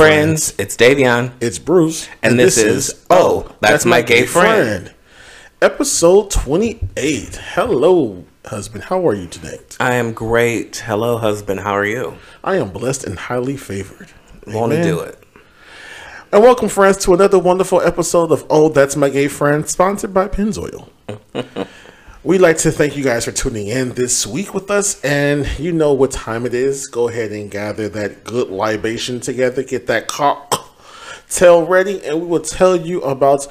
Friends, it's Davion, It's Bruce. and, this, is oh, oh, That's, My Gay, friend. Episode 28. Hello, husband. How are you today? I am great. Hello, husband. How are you? I am blessed and highly favored. Want to do it? And welcome, friends, to another wonderful episode of Oh, That's My Gay Friend, sponsored by Pennzoil. We'd like to thank you guys for tuning in this week with us. And you know what time it is. Go ahead and gather that good libation together. Get that cocktail ready. And we will tell you about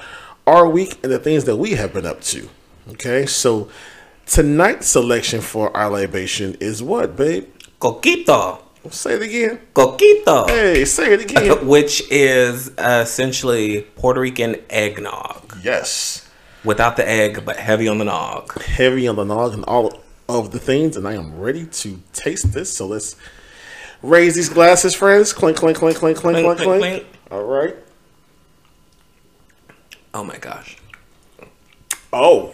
our week and the things that we have been up to. Okay, so tonight's selection for our libation is what, babe? Coquito. Say it again. Coquito. Hey, say it again. Which is uh, essentially Puerto Rican eggnog. yes. Without the egg, but heavy on the nog. heavy on the nog and all of the things, and I am ready to taste this. So let's raise these glasses, friends. Clink, clink, clink, clink, clink, Clink, clink, clink. clink, All right. Oh my gosh. Oh,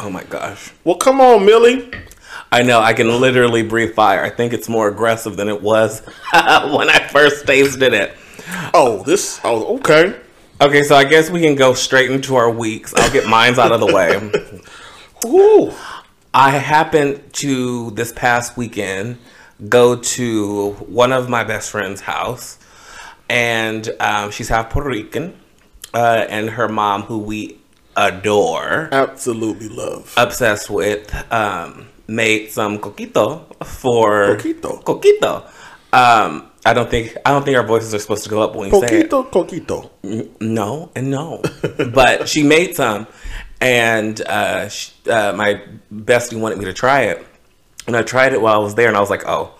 Oh my gosh. well, come on, Millie. I know, I can literally breathe fire. I think it's more aggressive than it was when I first tasted it. Oh, this. Oh, okay. Okay, so I guess we can go straight into our weeks. I'll get mine's out of the way. Ooh. I happened to this past weekend go to one of my best friend's house, and um, she's half Puerto Rican, uh, and her mom, who we adore, Absolutely love. obsessed with, um, made some coquito for Coquito. Coquito. Um, I don't think I don't think our voices are supposed to go up when we say it. Coquito, coquito. No and no, but she made some, and uh, sh uh, my bestie wanted me to try it, and I tried it while I was there, and I was like, oh,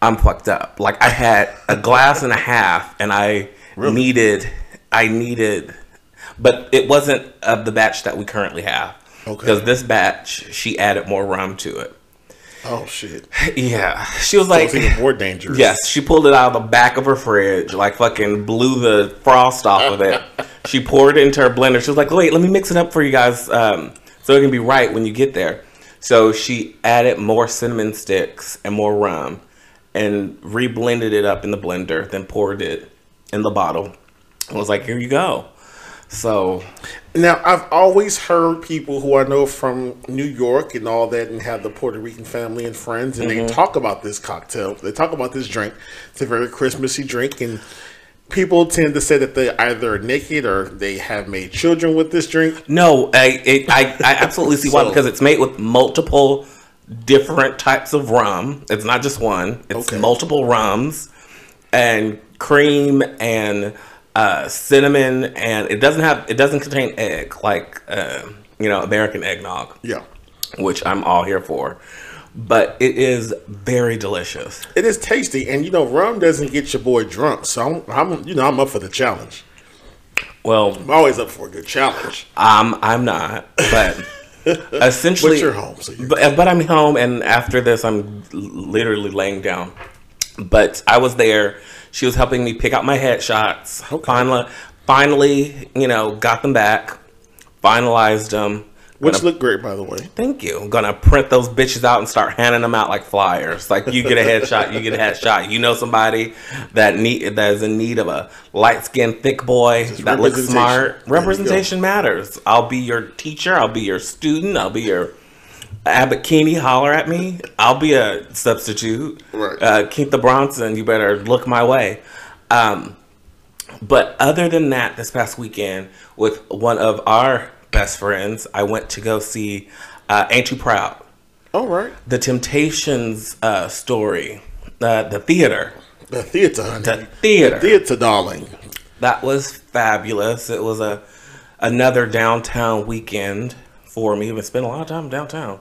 I'm fucked up. Like I had a glass and a half, and I needed, I needed, but it wasn't of the batch that we currently have. Okay. Because this batch, she added more rum to it. Oh shit. Yeah, she was So like, it's even more dangerous. Yes, she pulled it out of the back of her fridge, like fucking blew the frost off of it. she poured it into her blender. She was like, "Wait, let me mix it up for you guys, um, so it can be right when you get there." So she added more cinnamon sticks and more rum, and reblended it up in the blender. Then poured it in the bottle. and was like, "Here you go." So Now, I've always heard people who I know from New York and all that and have the Puerto Rican family and friends, and Mm-hmm. they talk about this cocktail. They talk about this drink. It's a very Christmassy drink, and people tend to say that they either are naked or they have made children with this drink. No, I it, I, I absolutely see why because it's made with multiple different types of rum. It's not just one. It's Okay. multiple rums and cream and uh, cinnamon and it doesn't have it doesn't contain egg like uh, you know American eggnog, Yeah. which I'm all here for. But it is very delicious. It is tasty, and you know, rum doesn't get your boy drunk. So I'm, I'm you know, I'm up for the challenge. Well, I'm always up for a good challenge. I'm I'm not, but essentially, But you're home, so you're but, but I'm home, and after this, I'm literally laying down. But I was there. She was helping me pick out my headshots. Okay. Finally, finally, you know, got them back, finalized them. which Gonna- look great, by the way. Thank you. I'm gonna print those bitches out and start handing them out like flyers. Like you get a headshot, you get a headshot. You know somebody that need that is in need of a light skinned thick boy that looks smart. Representation matters. I'll be your teacher. I'll be your student. I'll be your Abbott Keeney. Holler at me. I'll be a substitute. Right. Uh, Keith the Bronson. You better look my way. Um, but other than that, this past weekend with one of our best friends, I went to go see uh, Ain't Too Proud, All right, the Temptations uh, story, uh, the theater. the theater, honey. The theater. theater, darling. That was fabulous. It was a another downtown weekend for me. I've spent a lot of time downtown.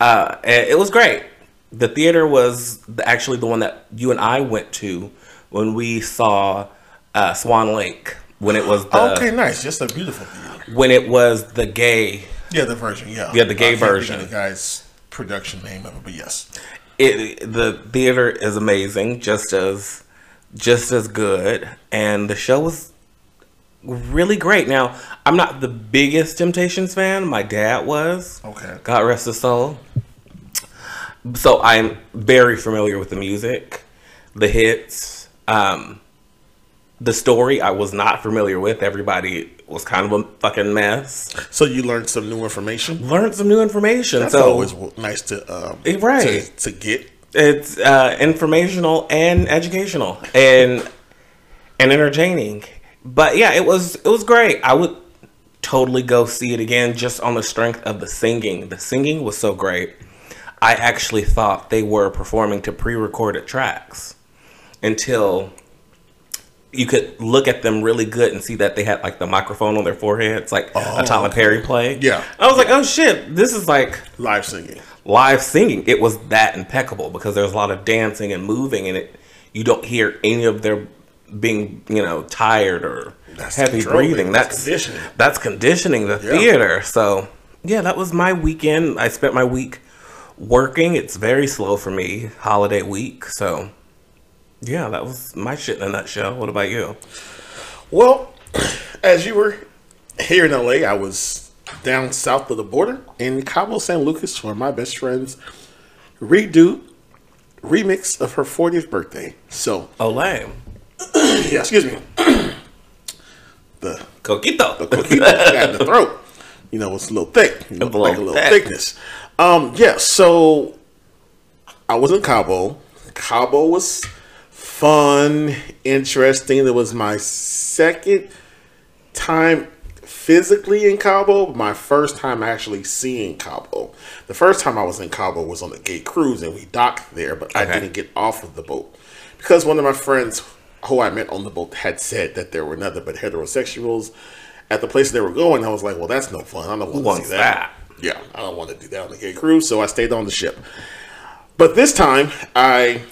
Uh, it was great. The theater was the- actually the one that you and I went to when we saw uh, Swan Lake when it was the okay, nice. Just a beautiful theater. when it was the gay Yeah, the version. Yeah, Yeah, the gay version. The guy's production name of it, but yes. it the theater is amazing just as just as good and the show was really great now i'm not the biggest temptations fan my dad was Okay. god rest his soul so i'm very familiar with the music the hits um the story I was not familiar with. Everybody was kind of a fucking mess. So you learned some new information. Learned some new information. That's so always nice to um, right. to, to get. it's uh, informational and educational and and entertaining. But yeah, it was it was great. I would totally go see it again just on the strength of the singing. The singing was so great. I actually thought they were performing to pre-recorded tracks until you could look at them really good and see that they had like the microphone on their foreheads, like a Tyler oh. Perry play. Yeah. I was like, oh shit, this is like Live singing. live singing, it was that impeccable because there's a lot of dancing and moving, and it you don't hear any of their being you know tired or That's heavy breathing. That's That's conditioning. That's conditioning the Yeah. theater. So yeah, that was my weekend. I spent my week working. It's very slow for me, holiday week. So yeah, that was my shit in a nutshell. What about you? Well, as you were here in LA, I was down south of the border in Cabo San Lucas for my best friend's redo remix of her 40th birthday. So, Olay, yeah, excuse me. the coquito. the coquito got in the throat. You know, it's a little thick. You know, a like a little thick. thickness. Um, yeah, so I was in Cabo. Cabo was fun, interesting. It was my second time physically in Cabo, my first time actually seeing Cabo. The first time I was in Cabo was on the gay cruise and we docked there, but I didn't get off of the boat because one of my friends who I met on the boat had said that there were nothing but heterosexuals at the place they were going. I was like, well, that's no fun. I don't want to see that. that? Yeah, I don't want to do that on the gay cruise, so I stayed on the ship. But this time, I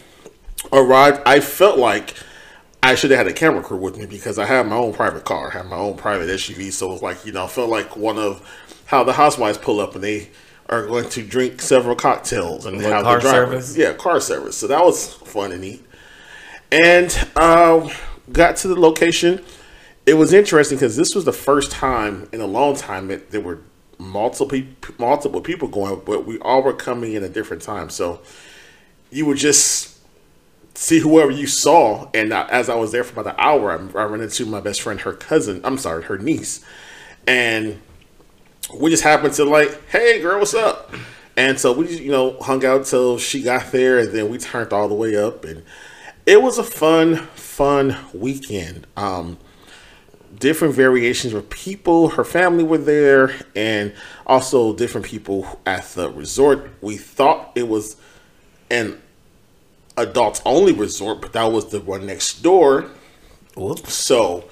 arrived. I felt like I should have had a camera crew with me because I had my own private car, I had my own private SUV. So it was like you know, I felt like one of how the housewives pull up and they are going to drink several cocktails and Like have car the driver, service? yeah, car service. So that was fun and neat. And uh, got to the location. It was interesting because this was the first time in a long time that there were multiple multiple people going, but we all were coming in at different times. So you would just see whoever you saw. And as I was there for about an hour, I, I ran into my best friend, her cousin. I'm sorry, her niece, and we just happened to like, hey girl, what's up? And so we, you know, hung out till she got there, and then we turned all the way up, and it was a fun, fun weekend. Um, different variations of people. Her family were there, and also different people at the resort. We thought it was an adults only resort, but that was the one next door. Whoops. So,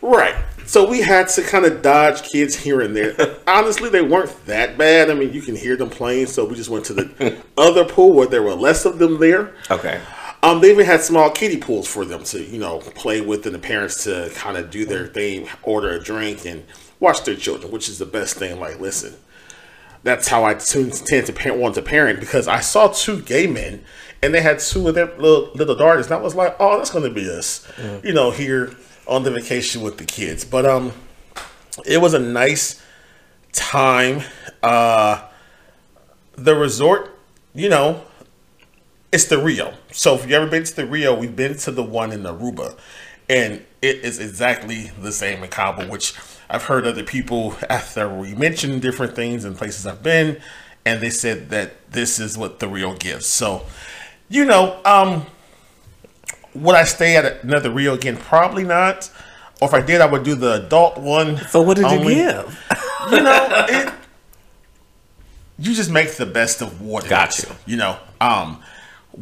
right. So we had to kind of dodge kids here and there. Honestly, they weren't that bad. I mean, you can hear them playing. So we just went to the other pool where there were less of them there. Okay. Um, they even had small kiddie pools for them to, you know, play with and the parents to kind of do their thing, order a drink and watch their children, which is the best thing. Like, listen, that's how I tend to parent, want to parent because I saw two gay men and they had two of their little, little daughters, and I was like, oh, that's going to be us, you know, here on the vacation with the kids. But um, it was a nice time. Uh, the resort, you know, it's the Rio. So if you ever been to the Rio, we've been to the one in Aruba, and it is exactly the same in Cabo. Which I've heard other people after we mentioned different things and places I've been, and they said that this is what the Rio gives. So, you know, um, would I stay at another Rio again? Probably not. Or if I did, I would do the adult one. So what did only. you give? You know, it, you just make the best of what Got you. You know, um,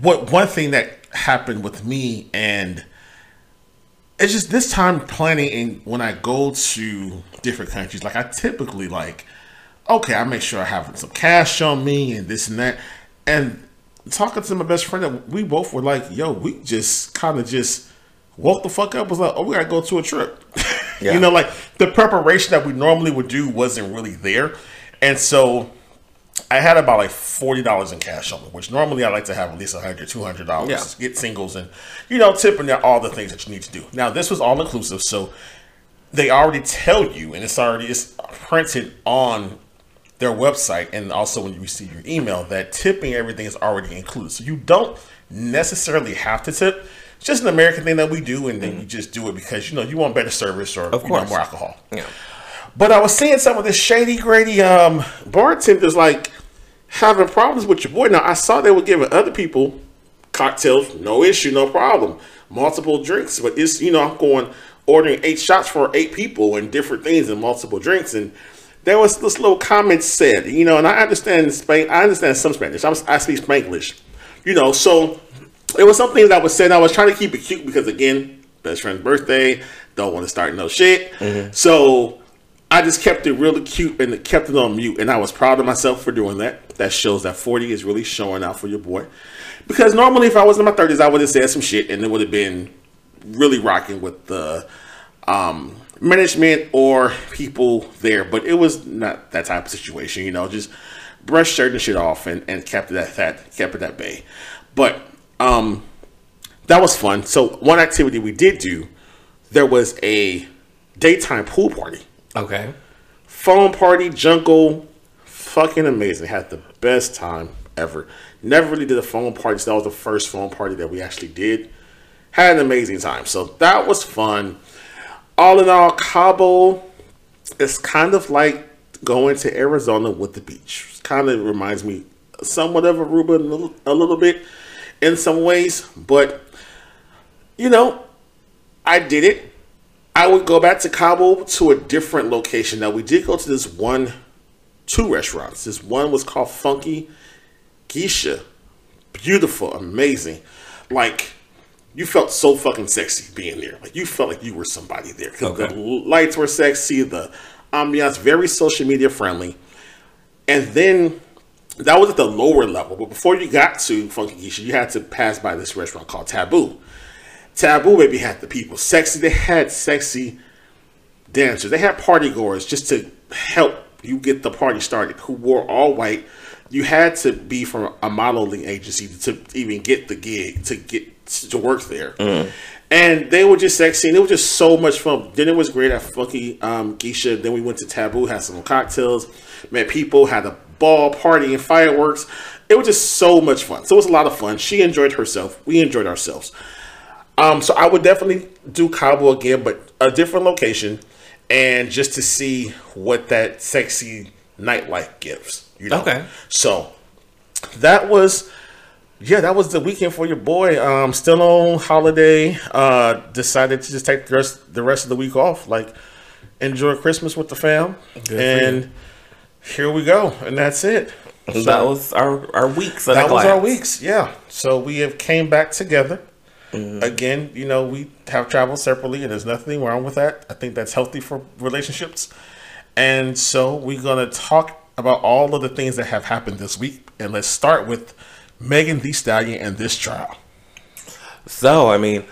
what one thing that happened with me and it's just this time planning and when I go to different countries, like I typically like, okay, I make sure I have some cash on me and this and that. And talking to my best friend, that we both were like, yo, we just kind of just woke the fuck up. Was like, oh, we gotta go to a trip. Yeah. you know, like the preparation that we normally would do wasn't really there. And so I had about like forty dollars in cash on me, which normally I like to have at least 100 200 dollars. Yeah. Get singles and you know tipping out all the things that you need to do. Now this was all inclusive, so they already tell you, and it's already it's printed on their website, and also when you receive your email that tipping everything is already included. So you don't necessarily have to tip. It's just an American thing that we do, and then you just do it because you know you want better service or Of course. more alcohol. Yeah. But I was seeing some of this shady, grady um, bartenders like having problems with your boy. Now I saw they were giving other people cocktails, no issue, no problem, multiple drinks. But it's you know I'm going ordering eight shots for eight people and different things and multiple drinks and. There was this little comment said, you know, and I understand Spain. I understand some Spanish. I, was, I speak Spanglish, you know. So it was something that was said. I was trying to keep it cute because again, best friend's birthday. Don't want to start no shit. Mm-hmm. So I just kept it really cute and kept it on mute. And I was proud of myself for doing that. That shows that 40 is really showing out for your boy. Because normally, if I was in my 30s, I would have said some shit and it would have been really rocking with the um, management or people there. But it was not that type of situation, you know, just brushed certain shit off and, and kept it at that, kept it at bay. But um, that was fun. So, one activity we did do, there was a daytime pool party Okay. phone party, jungle, fucking amazing. Had the best time ever. Never really did a phone party, so that was the first phone party that we actually did. Had an amazing time. So that was fun. All in all, Cabo is kind of like going to Arizona with the beach. Kind of reminds me somewhat of Aruba a little, a little bit in some ways, but you know, I did it. I would go back to Cabo to a different location. Now we did go to this one, two restaurants. This one was called Funky Geisha. Beautiful, amazing. Like you felt so fucking sexy being there. Like you felt like you were somebody there because Okay. the lights were sexy, the ambiance very social media friendly, and then that was at the lower level. But before you got to Funky Geisha, you had to pass by this restaurant called Taboo. Taboo baby had the people sexy. They had sexy dancers. They had party goers just to help you get the party started. Who wore all white. You had to be from a modeling agency to even get the gig to get to work there. And they were just sexy, and it was just so much fun. Then it was great at Funky um, Geisha. Then we went to Taboo, had some cocktails, met people, had a ball party and fireworks. It was just so much fun. So it was a lot of fun. She enjoyed herself. We enjoyed ourselves. Um, so I would definitely do Cabo again, but a different location, and just to see what that sexy nightlife gives. You know? Okay. So that was, yeah, that was the weekend for your boy. Um, still on holiday. Uh, decided to just take the rest the rest of the week off. Like enjoy Christmas with the fam, for and here we go, and that's it. that was our our weeks. That was our weeks, yeah. So we have came back together. Mm-hmm. Again, you know, we have traveled separately, and there's nothing wrong with that. I think that's healthy for relationships. And so we're gonna talk about all of the things that have happened this week, and let's start with Megan Thee Stallion and this trial. So, I mean,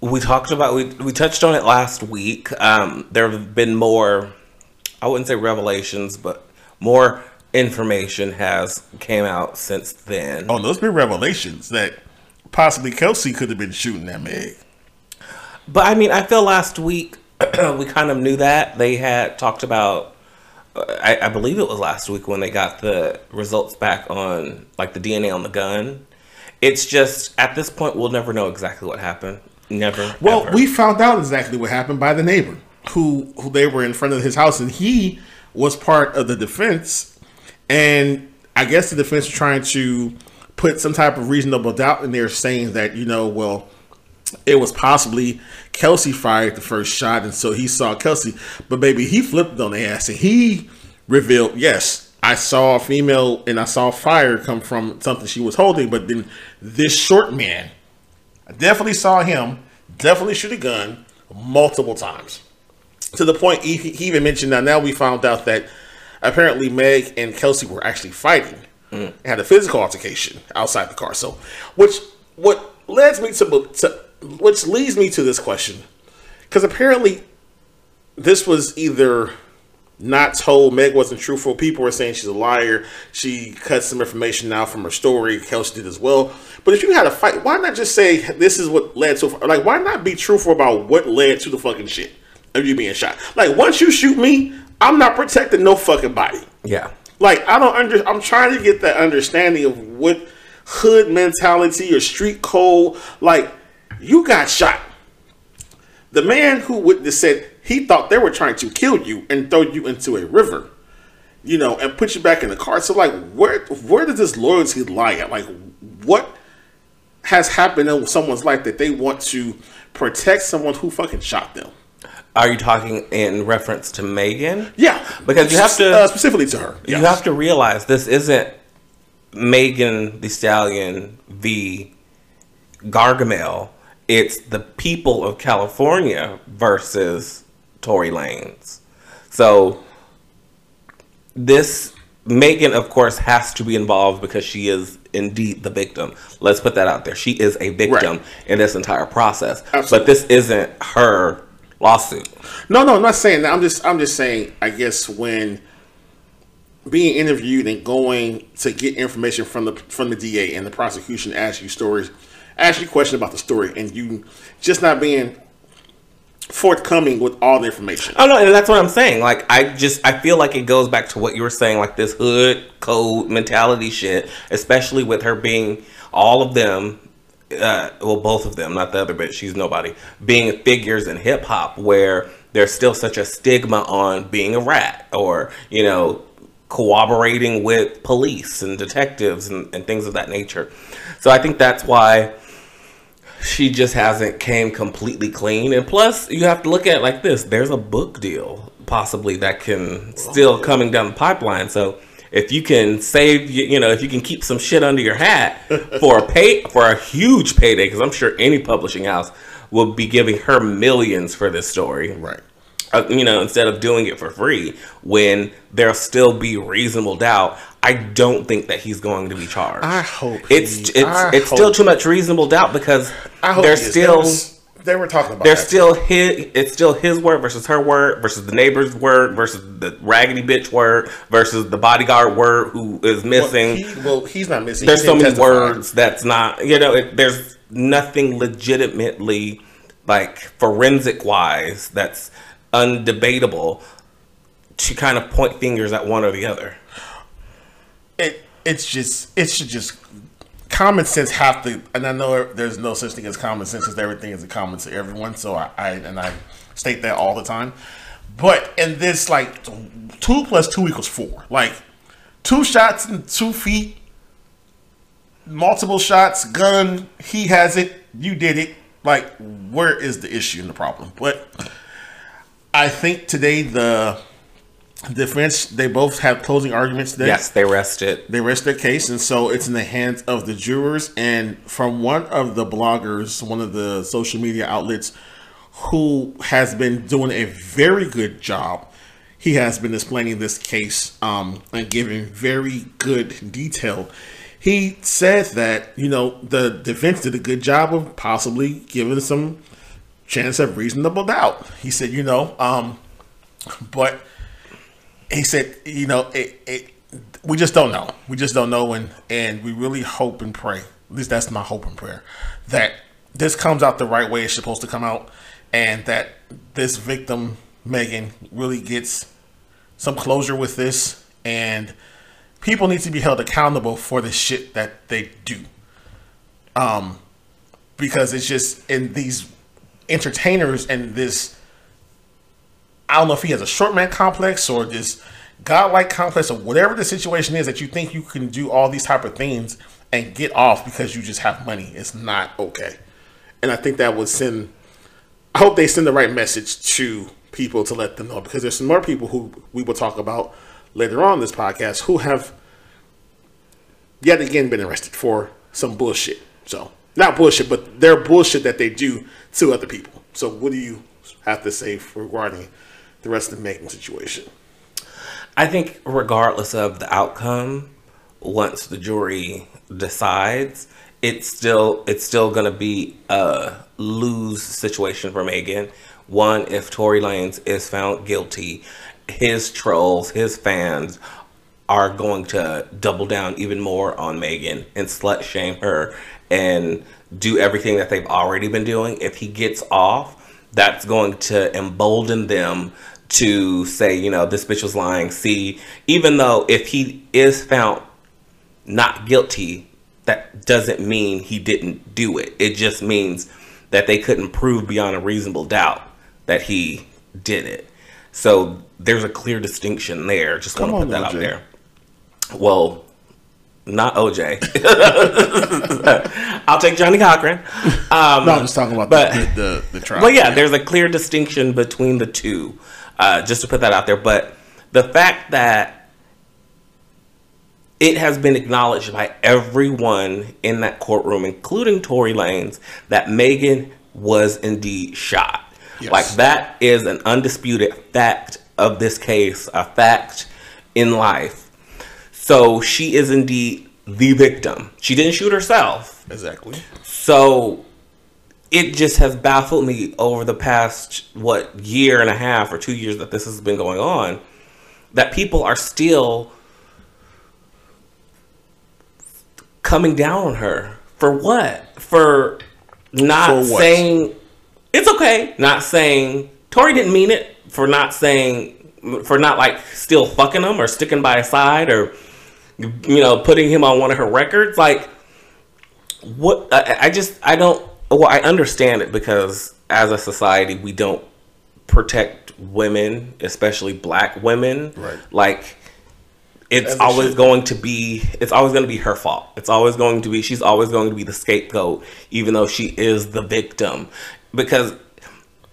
we talked about we we touched on it last week. Um, there have been more, I wouldn't say revelations, but more information has came out since then. Oh, those been revelations that possibly Kelsey could have been shooting that Meg. But I mean, I feel last week we kind of knew that they had talked about. uh, I, I believe it was last week when they got the results back on like the DNA on the gun. It's just at this point we'll never know exactly what happened. Never. Well, ever. we found out exactly what happened by the neighbor who who they were in front of his house, and he was part of the defense. And I guess the defense was trying to put some type of reasonable doubt in there, saying that you know, well, it was possibly Kelsey fired the first shot, and so he saw Kelsey. But baby, he flipped on the ass, and he revealed, yes, I saw a female, and I saw fire come from something she was holding. But then this short man I definitely saw him definitely shoot a gun multiple times. To the point he, he even mentioned that now we found out that apparently Meg and Kelsey were actually fighting and had a physical altercation outside the car. So, which what leads me to, to which leads me to this question because apparently this was either not told. Meg wasn't truthful. People were saying she's a liar. She cut some information out from her story. Kelsey did as well. But if you had a fight, why not just say this is what led to? Like, why not be truthful about what led to the fucking shit of you being shot? Like, once you shoot me, I'm not protecting no fucking body. yeah. Like, I don't under. I'm trying to get that understanding of what hood mentality or street code. Like, You got shot. The man who witnessed said he thought they were trying to kill you and throw you into a river, you know, and put you back in the car. So, like, where where does this loyalty lie at? Like, what has happened in someone's life that they want to protect someone who fucking shot them? Are you talking in reference to Megan? Yeah, Because you have to- uh, specifically to her. You have to realize this isn't Megan Thee Stallion v. Gargamel. It's the people of California versus Tory Lanez. So this Megan, of course, has to be involved because she is indeed the victim. Let's put that out there. She is a victim Right. in this entire process. Absolutely. But this isn't her lawsuit. No, no, I'm not saying that. I'm just, I'm just saying. I guess when being interviewed and going to get information from the from the DA and the prosecution asks you stories, ask you questions about the story, and you just not being forthcoming with all the information. Oh no, and that's what I'm saying. Like I just I feel like it goes back to what you were saying, like this hood code mentality shit, especially with her being all of them. Uh, well, both of them, not the other bitch. She's nobody. Being figures in hip hop, where there's still such a stigma on being a rat, or you know, cooperating with police and detectives and, and things of that nature. So I think that's why she just hasn't came completely clean. And plus, you have to look at it like this: there's a book deal possibly that can still coming down the pipeline. So if you can save, you you know, if you can keep some shit under your hat for a pay for a huge payday, because I'm sure any publishing house will be giving her millions for this story Right. uh, you know, instead of doing it for free, when there'll still be reasonable doubt, I don't think that he's going to be charged. I hope it's he- it's I it's hope- still too much reasonable doubt because I hope there's still they were talking about there's still his it's still his word versus her word versus the neighbor's word versus the raggedy bitch word versus the bodyguard word who is Well, missing. he- well, he's not missing. there's He so many testify. words that's not you know it, there's nothing legitimately like forensic wise that's undebatable to kind of point fingers at one or the other it it's just it should just common sense have to and I know there's no such thing as common sense because everything is a common to everyone so I, I and I state that all the time. But in this like two plus two equals four. Like two shots and two feet multiple shots gun he has it you did it. Like where is the issue and the problem? But I think today the defense they both have closing arguments today yes they rested they rest their case, and so it's in the hands of the jurors. And from one of the bloggers, one of the social media outlets, who has been doing a very good job, he has been explaining this case um, and giving very good detail. He said that you know the defense did a good job of possibly giving some chance of reasonable doubt. He said, you know, um, but he said, you know, it, it, we just don't know. We just don't know, and and we really hope and pray. At least that's my hope and prayer that this comes out the right way it's supposed to come out, and that this victim Megan really gets some closure with this, and people need to be held accountable for the shit that they do. Um, because it's just in these entertainers and this I don't know if he has a short man complex or this godlike complex or whatever the situation is that you think you can do all these type of things and get off because you just have money. It's not okay. And I think that would send I hope they send the right message to people to let them know because there's some more people who we will talk about later on this podcast who have yet again been arrested for some bullshit. So not bullshit, but their bullshit that they do to other people. So what do you have to say regarding the rest of the Megan situation? I think regardless of the outcome, once the jury decides, it's still it's still gonna be a lose situation for Megan. One, if Tory Lanez is found guilty, his trolls, his fans are going to double down even more on Megan and slut shame her and do everything that they've already been doing. If he gets off, that's going to embolden them to say, you know, this bitch was lying. See, even though if he is found not guilty, that doesn't mean he didn't do it. It just means that they couldn't prove beyond a reasonable doubt that he did it. So there's a clear distinction there. Just want to put that out there. Well, not OJ. I'll take Johnnie Cochran. Um, No, I'm just talking about but- the, the, the trial. but yeah, there's a clear distinction between the two. Uh, just to put that out there. But the fact that it has been acknowledged by everyone in that courtroom, including Tory Lanez, that Megan was indeed shot. Yes. Like that is an undisputed fact of this case, a fact in life. So she is indeed the victim. She didn't shoot herself. Exactly. So it just has baffled me over the past what year and a half or two years that this has been going on that people are still coming down on her for what for not For what? saying it's okay not saying tori didn't mean it for not saying for not like still fucking him or sticking by his side or you know putting him on one of her records like what I, I just I don't well I understand it because as a society we don't protect women, especially black women. Right. Like it's As always going to be it's always going to be her fault. It's always going to be she's always going to be the scapegoat even though she is the victim. Because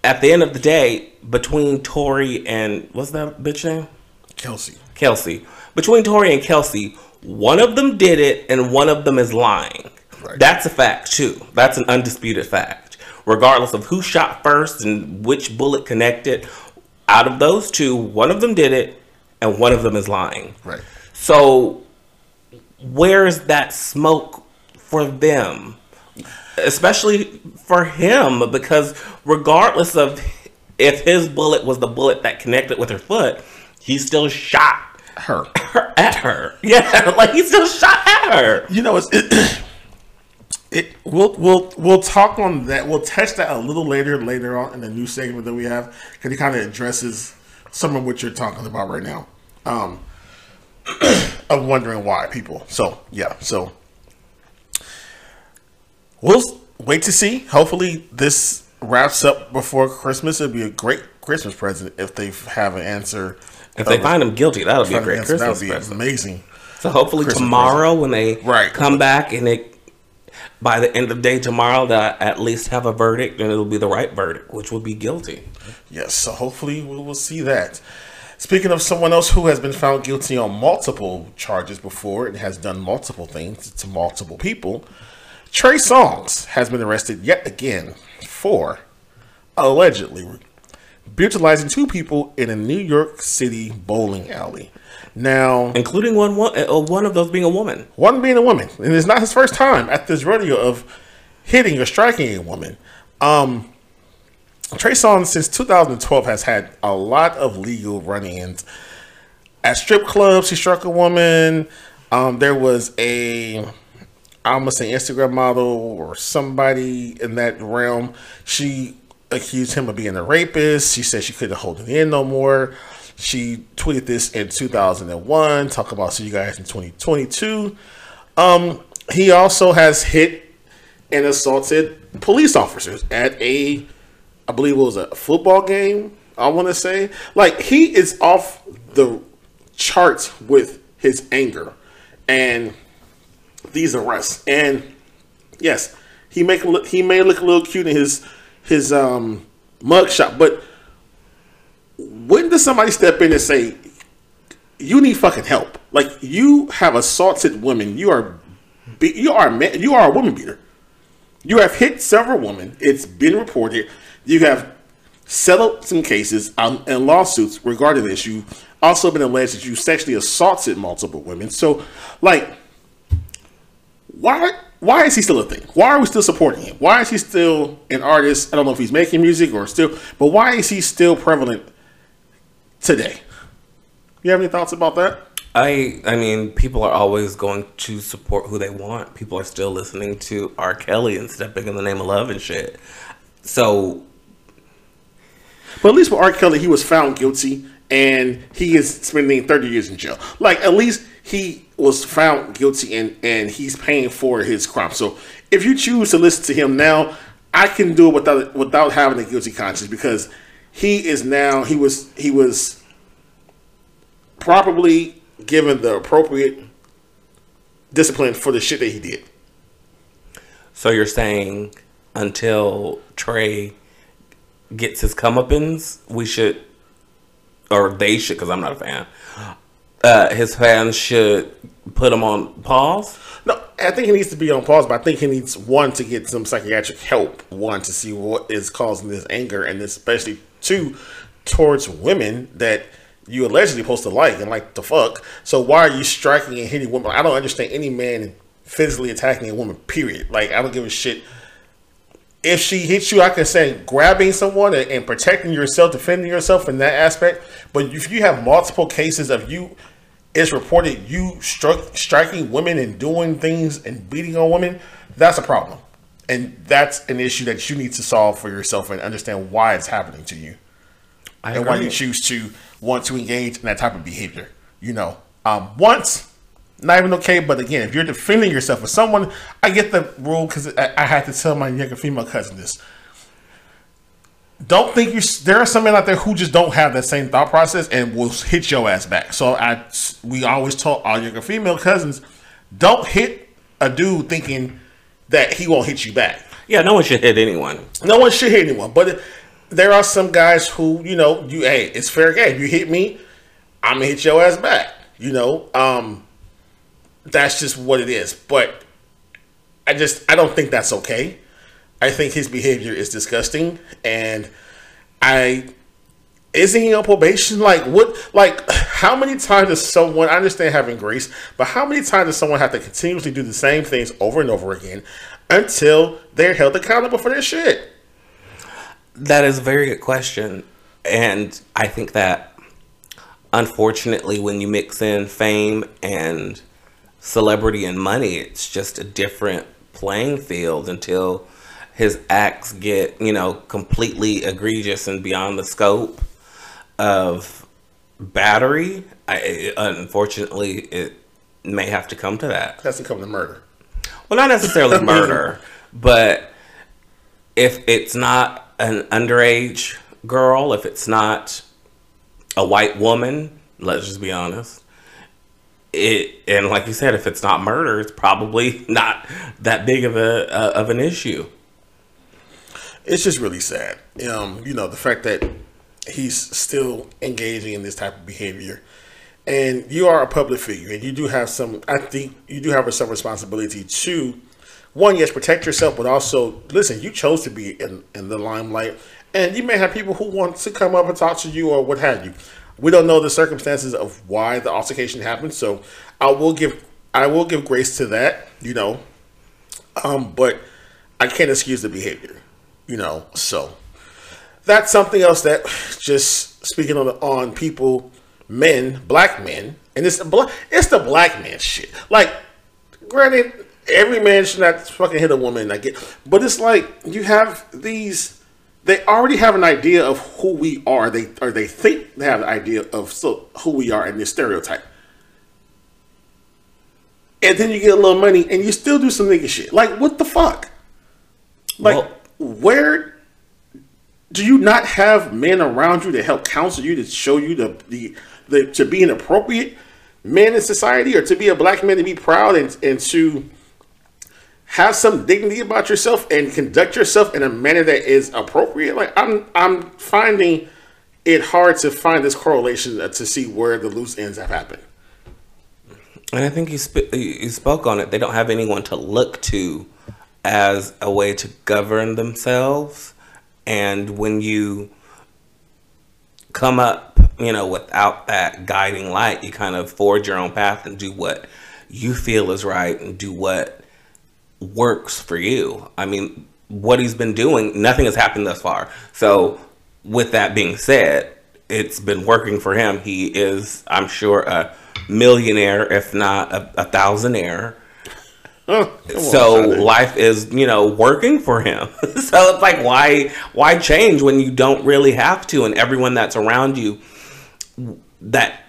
at the end of the day, between Tory and what's that bitch name? Kelsey. Kelsey. Between Tory and Kelsey, one of them did it and one of them is lying. Right. That's a fact too. That's an undisputed fact. Regardless of who shot first and which bullet connected, out of those two, one of them did it and one of them is lying. Right. So where is that smoke for them? Especially for him, because regardless of if his bullet was the bullet that connected with her foot, he still shot Her. her at her. Yeah, like he still shot at her. You know, it's it, it. We'll we'll we'll talk on that. We'll touch that a little later later on in the new segment that we have because it kind of addresses some of what you're talking about right now. Um, of wondering why people. So yeah. So we'll wait to see. Hopefully this wraps up before Christmas. It'd be a great Christmas present if they have an answer. If they find him guilty, that'll be a great that Christmas would be present. amazing. So hopefully Christmas tomorrow when they Right. come back and they by the end of the day tomorrow that at least have a verdict and it'll be the right verdict, which will be guilty. Yes, so hopefully we will see that. Speaking of someone else who has been found guilty on multiple charges before and has done multiple things to multiple people, Trey Songz has been arrested yet again for allegedly brutalizing two people in a New York City bowling alley. Now, Including one one uh, one of those being a woman. one being a woman, and it's not his first time at this rodeo of hitting or striking a woman. Um, Trey Songz since 2012 has had a lot of legal run-ins at strip clubs. He struck a woman. Um, there was a I'm gonna say Instagram model or somebody in that realm. She accused him of being a rapist. She said she couldn't hold it in no more. She tweeted this in 2001. Talk about see you guys in 2022. Um, he also has hit and assaulted police officers at a, I believe it was a football game. I want to say like he is off the charts with his anger and these arrests. And yes, he make he may look a little cute in his his um mugshot, but when does somebody step in and say you need fucking help? Like you have assaulted women, you are be- you are a man, you are a woman beater. You have hit several women. It's been reported. You have settled some cases um, and lawsuits regarding this. You also been alleged that you sexually assaulted multiple women. So, like, why why is he still a thing? Why are we still supporting him? Why is he still an artist? I don't know if he's making music or still, but why is he still prevalent today? You have any thoughts about that? I I mean, people are always going to support who they want. People are still listening to R. Kelly and stepping in the name of love and shit. So But at least with R. Kelly, he was found guilty and he is spending 30 years in jail. Like, at least he was found guilty and, and he's paying for his crime. So if you choose to listen to him now, I can do it without without having a guilty conscience because he is now he was he was properly given the appropriate discipline for the shit that he did. So you're saying until Trey gets his comeuppance, we should, or they should, because I'm not a fan. Uh, his fans should put him on pause. No, I think he needs to be on pause, but I think he needs one to get some psychiatric help. One to see what is causing this anger, and especially two towards women that you allegedly supposed to like and like the fuck. So why are you striking and hitting women? I don't understand any man physically attacking a woman. Period. Like I don't give a shit. If she hits you, I can say grabbing someone and, and protecting yourself, defending yourself in that aspect. But if you have multiple cases of you, it's reported you struck striking women and doing things and beating on women, that's a problem. And that's an issue that you need to solve for yourself and understand why it's happening to you. I and why you choose to want to engage in that type of behavior. You know, um, once, not even okay, but again, if you're defending yourself with someone, I get the rule because I, I had to tell my younger female cousin this. Don't think you. There are some men out there who just don't have that same thought process and will hit your ass back. So I, we always told our younger female cousins, don't hit a dude thinking that he won't hit you back. Yeah, no one should hit anyone. No one should hit anyone, but there are some guys who, you know, you hey, it's fair game. You hit me, I'm gonna hit your ass back. You know, um, that's just what it is. But I just I don't think that's okay. I think his behavior is disgusting, and I isn't he on probation? Like what? Like how many times does someone? I understand having grace, but how many times does someone have to continuously do the same things over and over again until they're held accountable for their shit? That is a very good question. And I think that unfortunately, when you mix in fame and celebrity and money, it's just a different playing field until his acts get, you know, completely egregious and beyond the scope of battery. I, unfortunately, it may have to come to that. That's to come to murder. Well, not necessarily murder, but if it's not an underage girl, if it's not a white woman, let's just be honest. It and like you said, if it's not murder, it's probably not that big of a uh, of an issue. It's just really sad. Um, you know, the fact that he's still engaging in this type of behavior. And you are a public figure, and you do have some. I think you do have some responsibility to, one, yes, protect yourself, but also listen. You chose to be in, in the limelight, and you may have people who want to come up and talk to you or what have you. We don't know the circumstances of why the altercation happened, so I will give I will give grace to that. You know, um, but I can't excuse the behavior. You know, so that's something else that just speaking on on people, men, black men, and it's the black it's the black man shit. Like, granted, every man should not fucking hit a woman. I get, but it's like you have these. They already have an idea of who we are. They or they think they have an idea of so who we are in this stereotype. And then you get a little money and you still do some nigga shit. Like what the fuck? Like Well- where do you not have men around you to help counsel you to show you the the, the to be an appropriate man in society or to be a black man to be proud and, and to have some dignity about yourself and conduct yourself in a manner that is appropriate like i'm i'm finding it hard to find this correlation uh, to see where the loose ends have happened And I think you sp- you spoke on it. They don't have anyone to look to as a way to govern themselves. And when you come up, you know, without that guiding light, you kind of forge your own path and do what you feel is right and do what works for you. I mean, what he's been doing, nothing has happened thus far. So, with that being said, it's been working for him. He is, I'm sure, a millionaire, if not a, a thousandaire. Huh, come on, So life is, you know, working for him. so it's like, why, why change when you don't really have to, and everyone that's around you that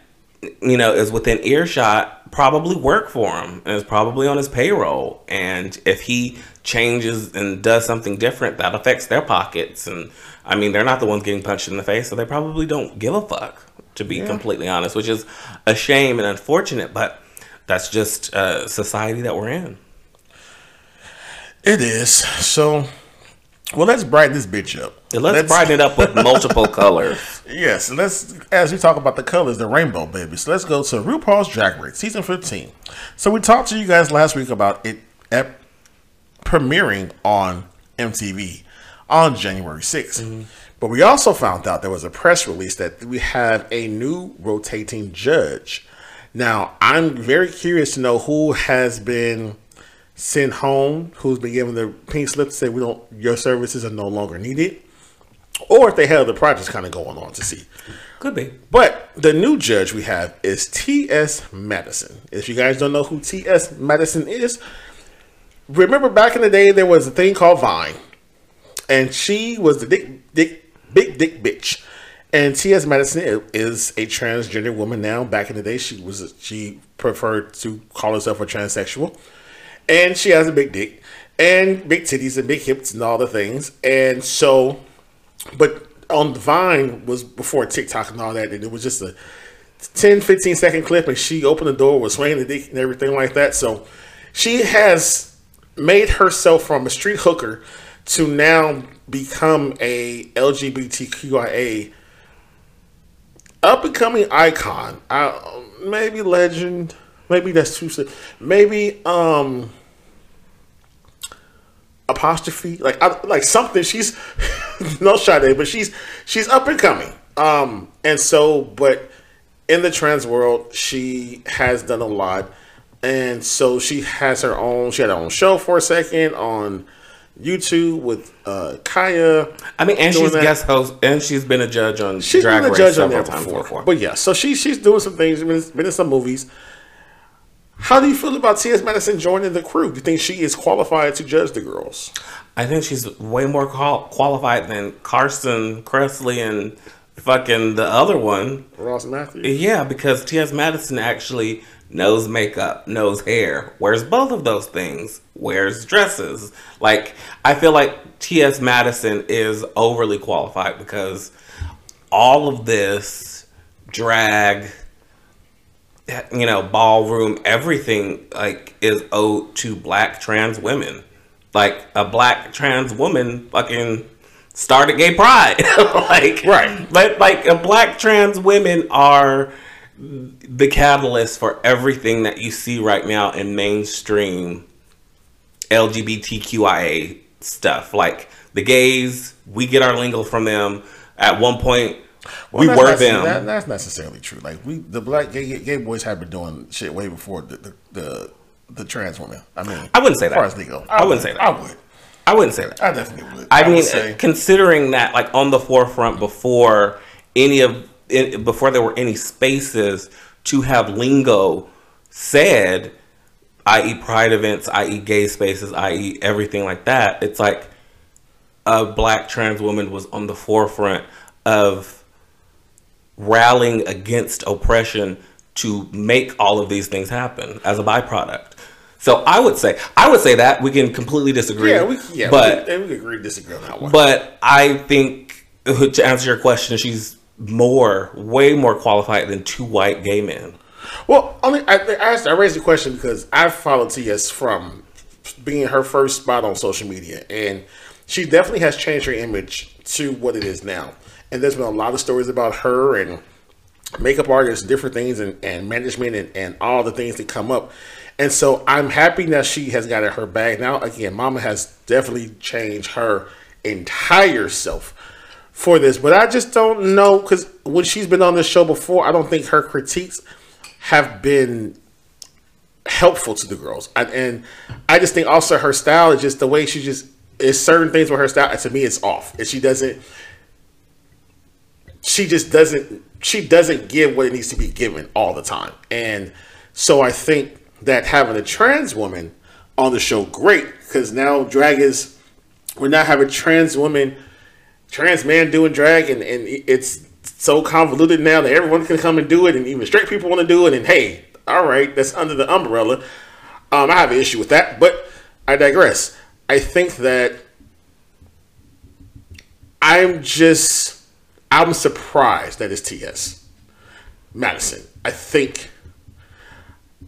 you know, is within earshot probably work for him and is probably on his payroll. And if he changes and does something different, that affects their pockets. And I mean, they're not the ones getting punched in the face, so they probably don't give a fuck, to be Yeah. completely honest, which is a shame and unfortunate, but that's just uh, society that we're in. It is. So, well, let's brighten this bitch up. Let's, brighten it up with multiple colors. Yes, and let's as we talk about the colors, the rainbow baby. So let's go to RuPaul's Drag Race season fifteen. So we talked to you guys last week about it ep- premiering on MTV on January 6th. Mm-hmm. But we also found out there was a press release that we have a new rotating judge. Now, I'm very curious to know who has been sent home, who's been given the pink slip to say we don't your services are no longer needed. Or if they have the projects kind of going on to see. Could be. But the new judge we have is T.S. Madison. If you guys don't know who T.S. Madison is, remember back in the day there was a thing called Vine, and she was the dick, dick, big dick bitch. And T.S. Madison is a transgender woman now. Back in the day, she was she preferred to call herself a transsexual, and she has a big dick and big titties and big hips and all the things. And so but on Vine was before TikTok and all that, and it was just a 10, 15 second clip, and she opened the door, was swinging the dick and everything like that. So she has made herself from a street hooker to now become a LGBTQIA up and coming icon. Maybe legend. Maybe that's too. Maybe um apostrophe like I, like something she's no Sade, but she's she's up and coming um and so but in the trans world she has done a lot and so she has her own she had her own show for a second on youtube with uh kaya I mean, and she's that. guest host, and she's been a judge on she's Drag been a Race judge on there before. before. but yeah so she she's doing some things been, been in some movies how do you feel about T.S. Madison joining the crew? Do you think she is qualified to judge the girls? I think she's way more qual- qualified than Carson Kressley and fucking the other one. Ross Mathews? Yeah, because T.S. Madison actually knows makeup, knows hair, wears both of those things, wears dresses. Like, I feel like T.S. Madison is overly qualified because all of this drag, you know, ballroom, everything, like, is owed to black trans women. Like, a black trans woman fucking started gay pride. like, Right. But, like, a black trans women are the catalyst for everything that you see right now in mainstream LGBTQIA stuff. Like the gays, we get our lingo from them. At one point, we that's were them. that- that's necessarily true. Like we, the black gay, gay boys have been doing shit way before the the, the, the trans women. I mean, I wouldn't say as far that. as legal. I wouldn't say that. I would. I wouldn't say that. I definitely would. I, would mean, say- considering that, like on the forefront before any of in, before there were any spaces to have lingo said, i.e., pride events, i.e., gay spaces, i.e., everything like that. It's like a black trans woman was on the forefront of rallying against oppression to make all of these things happen as a byproduct. So I would say I would say that we can completely disagree. yeah, we yeah, but we, we, agree, disagree on that one. but I think uh, to answer your question, she's more, way more qualified than two white gay men. Well, only I, I asked, I raised the question because I followed TS from being her first spot on social media, and she definitely has changed her image to what it is now. And there's been a lot of stories about her and makeup artists, different things, and, and management, and, and all the things that come up. And so I'm happy that she has got her bag now. Again, Mama has definitely changed her entire self for this, but I just don't know because when she's been on this show before, I don't think her critiques have been helpful to the girls. And, and I just think also her style is just the way she just is certain things with her style. To me, it's off, and she doesn't. She just doesn't. She doesn't give what it needs to be given all the time, and so I think that having a trans woman on the show great because now drag is we're not having trans women trans man doing drag and, and it's so convoluted now that everyone can come and do it, and even straight people want to do it. And hey, all right, that's under the umbrella. Um, I have an issue with that, but I digress. I think that I'm just I'm surprised that it's TS Madison. I think,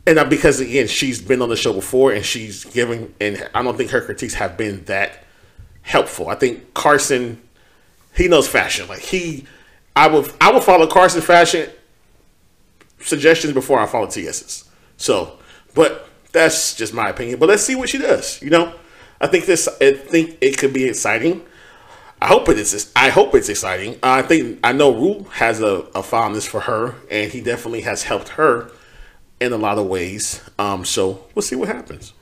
and because again she's been on the show before and she's giving, and I don't think her critiques have been that helpful. I think Carson, he knows fashion. Like he, I would I would follow Carson fashion suggestions before I follow TS's. So, but that's just my opinion. But let's see what she does. You know, I think this. I think it could be exciting. I hope it is. I hope it's exciting. I think I know Rue has a, a fondness for her, and he definitely has helped her in a lot of ways. Um, so we'll see what happens.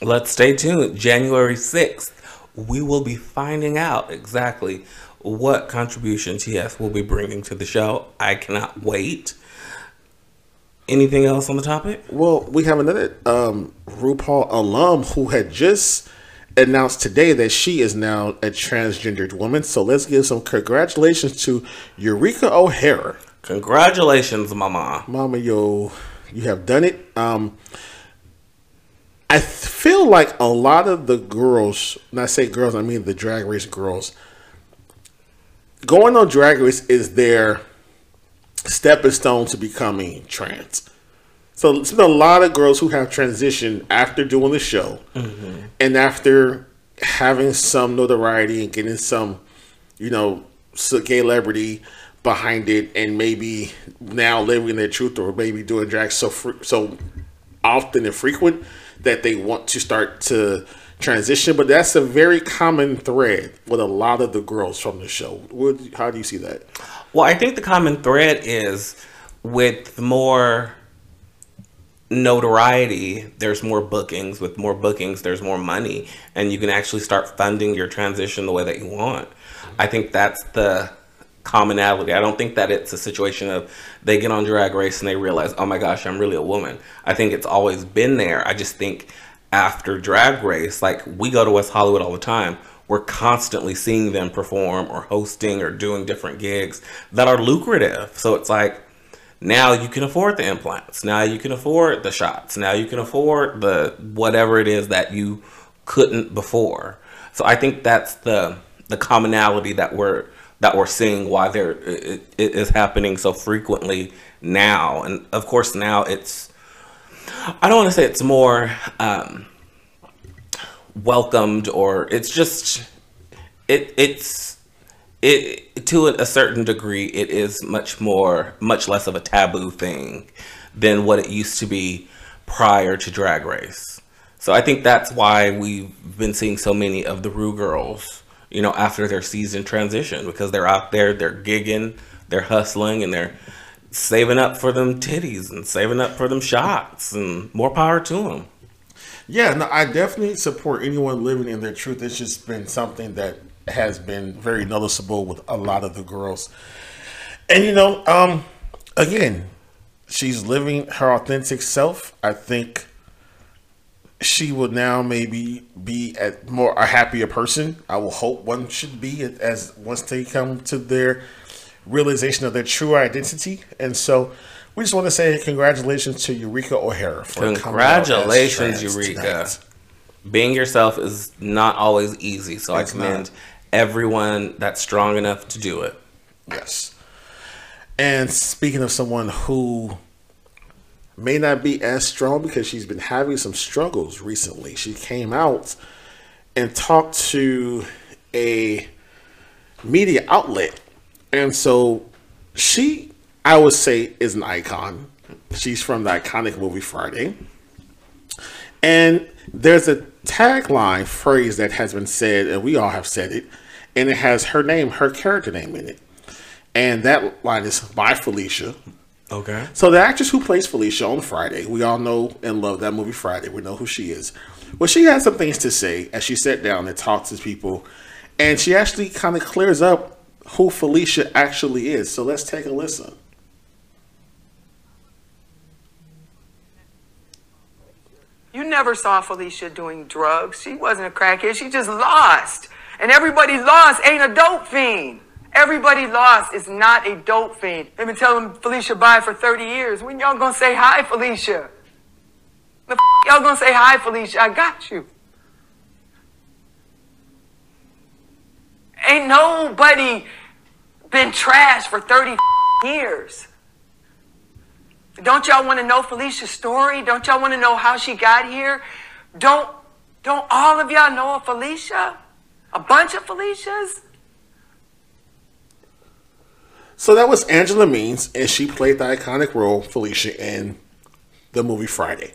Let's stay tuned. January sixth, we will be finding out exactly what contribution TS will be bringing to the show. I cannot wait. Anything else on the topic? Well, we have another um, RuPaul alum who had just announced today that she is now a transgendered woman. So let's give some congratulations to Eureka O'Hara. Congratulations, Mama. Mama, yo, you have done it. Um, I feel like a lot of the girls, when I say girls, I mean the drag race girls, going on drag race is their stepping stone to becoming trans. So it's been a lot of girls who have transitioned after doing the show mm-hmm. and after having some notoriety and getting some, you know, gay celebrity behind it, and maybe now living their truth or maybe doing drag so fr- so often and frequent that they want to start to transition. But that's a very common thread with a lot of the girls from the show. What, how do you see that? Well, I think the common thread is with more notoriety, there's more bookings. With more bookings, there's more money, and you can actually start funding your transition the way that you want. I think that's the commonality. I don't think that it's a situation of they get on drag race and they realize, oh my gosh, I'm really a woman. I think it's always been there. I just think after drag race, like we go to West Hollywood all the time. We're constantly seeing them perform or hosting or doing different gigs that are lucrative. So it's like, now you can afford the implants. Now you can afford the shots. Now you can afford the whatever it is that you couldn't before. So I think that's the the commonality that we're that we're seeing why there it, it is happening so frequently now. And of course now it's I don't want to say it's more um, welcomed or it's just it it's it to a certain degree it is much more much less of a taboo thing than what it used to be prior to drag race. So i think that's why we've been seeing so many of the rue girls you know after their season transition because they're out there they're gigging they're hustling and they're saving up for them titties and saving up for them shots and more power to them yeah no i definitely support anyone living in their truth. It's just been something that has been very noticeable with a lot of the girls. And you know, um, again, she's living her authentic self. I think she will now maybe be at more a happier person. I will hope one should be as once they come to their realization of their true identity. And so we just want to say congratulations to Eureka O'Hara for congratulations, Eureka. Tonight. Being yourself is not always easy, so it's I commend not everyone that's strong enough to do it. Yes. And speaking of someone who may not be as strong because she's been having some struggles recently, she came out and talked to a media outlet. And so she, I would say, is an icon. She's from the iconic movie Friday. And there's a tagline phrase that has been said, and we all have said it and it has her name, her character name in it. And that line is bye Felicia. Okay. So the actress who plays Felicia on Friday, we all know and love that movie Friday. We know who she is. Well, she has some things to say as she sat down and talked to people, and she actually kind of clears up who Felicia actually is. So let's take a listen. You never saw Felicia doing drugs. She wasn't a crackhead. She just lost. And everybody lost ain't a dope fiend. Everybody lost is not a dope fiend. They've been telling Felicia bye for 30 years. When y'all gonna say hi, Felicia? The y'all gonna say hi, Felicia? I got you. Ain't nobody been trashed for 30 years. Don't y'all want to know Felicia's story? Don't y'all want to know how she got here? Don't don't all of y'all know a Felicia? A bunch of Felicias? So that was Angela Means, and she played the iconic role Felicia in the movie Friday.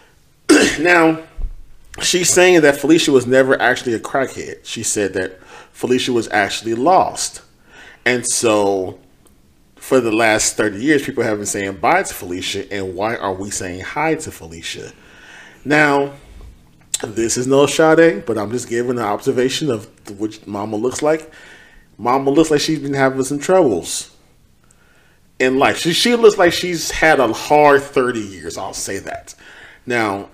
now, she's saying that Felicia was never actually a crackhead. She said that Felicia was actually lost. And so, for the last 30 years, people have been saying bye to Felicia, and why are we saying hi to Felicia? Now, this is no Sade, but I'm just giving an observation of what Mama looks like. Mama looks like she's been having some troubles in life. She, she looks like she's had a hard 30 years, I'll say that. Now,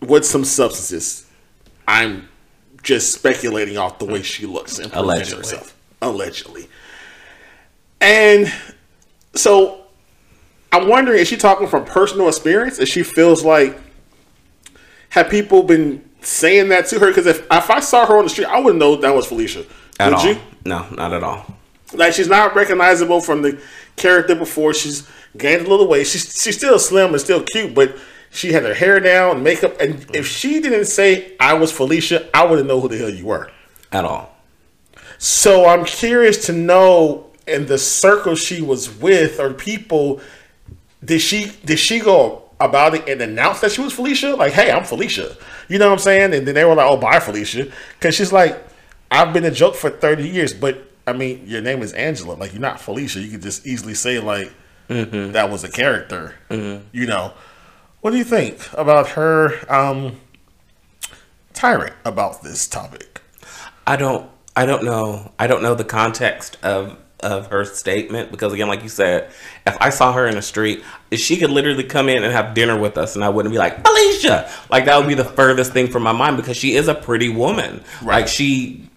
with some substances, I'm just speculating off the way she looks and Allegedly. herself. Allegedly. And so I'm wondering, is she talking from personal experience? If she feels like, have people been saying that to her? Because if, if I saw her on the street, I wouldn't know that was Felicia. At Would all. you? No, not at all. Like she's not recognizable from the character before. She's gained a little weight. She's she's still slim and still cute, but she had her hair down, makeup, and if she didn't say I was Felicia, I wouldn't know who the hell you were. At all. So I'm curious to know in the circle she was with or people, did she did she go about it and announced that she was Felicia? Like, hey, I'm Felicia. You know what I'm saying? And then they were like, oh, bye, Felicia. Because she's like, I've been a joke for 30 years, but I mean, your name is Angela. Like, you're not Felicia. You could just easily say, like, that was a character. You know. What do you think about her um, tyrant about this topic? I don't I don't know. I don't know the context of of her statement because again, like you said, if I saw her in the street, she could literally come in and have dinner with us, and I wouldn't be like Alicia. Like that would be the furthest thing from my mind because she is a pretty woman. Right. Like she,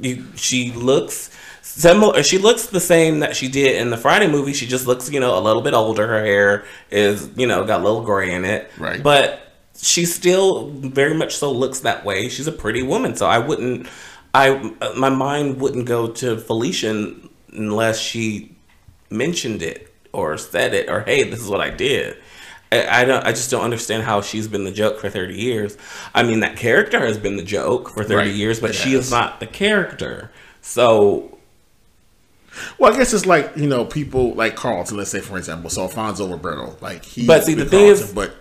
you, she looks similar. She looks the same that she did in the Friday movie. She just looks, you know, a little bit older. Her hair is, you know, got a little gray in it. Right. But she still very much so looks that way. She's a pretty woman, so I wouldn't. I my mind wouldn't go to Felicia unless she mentioned it or said it or hey, this is what I did. I, I don't. I just don't understand how she's been the joke for thirty years. I mean, that character has been the joke for thirty Right. years, but It she is not the character. So Well, I guess it's like you know people like Carlton. Let's say for example, so Alfonso Ribeiro, like he. But see, the thing is- but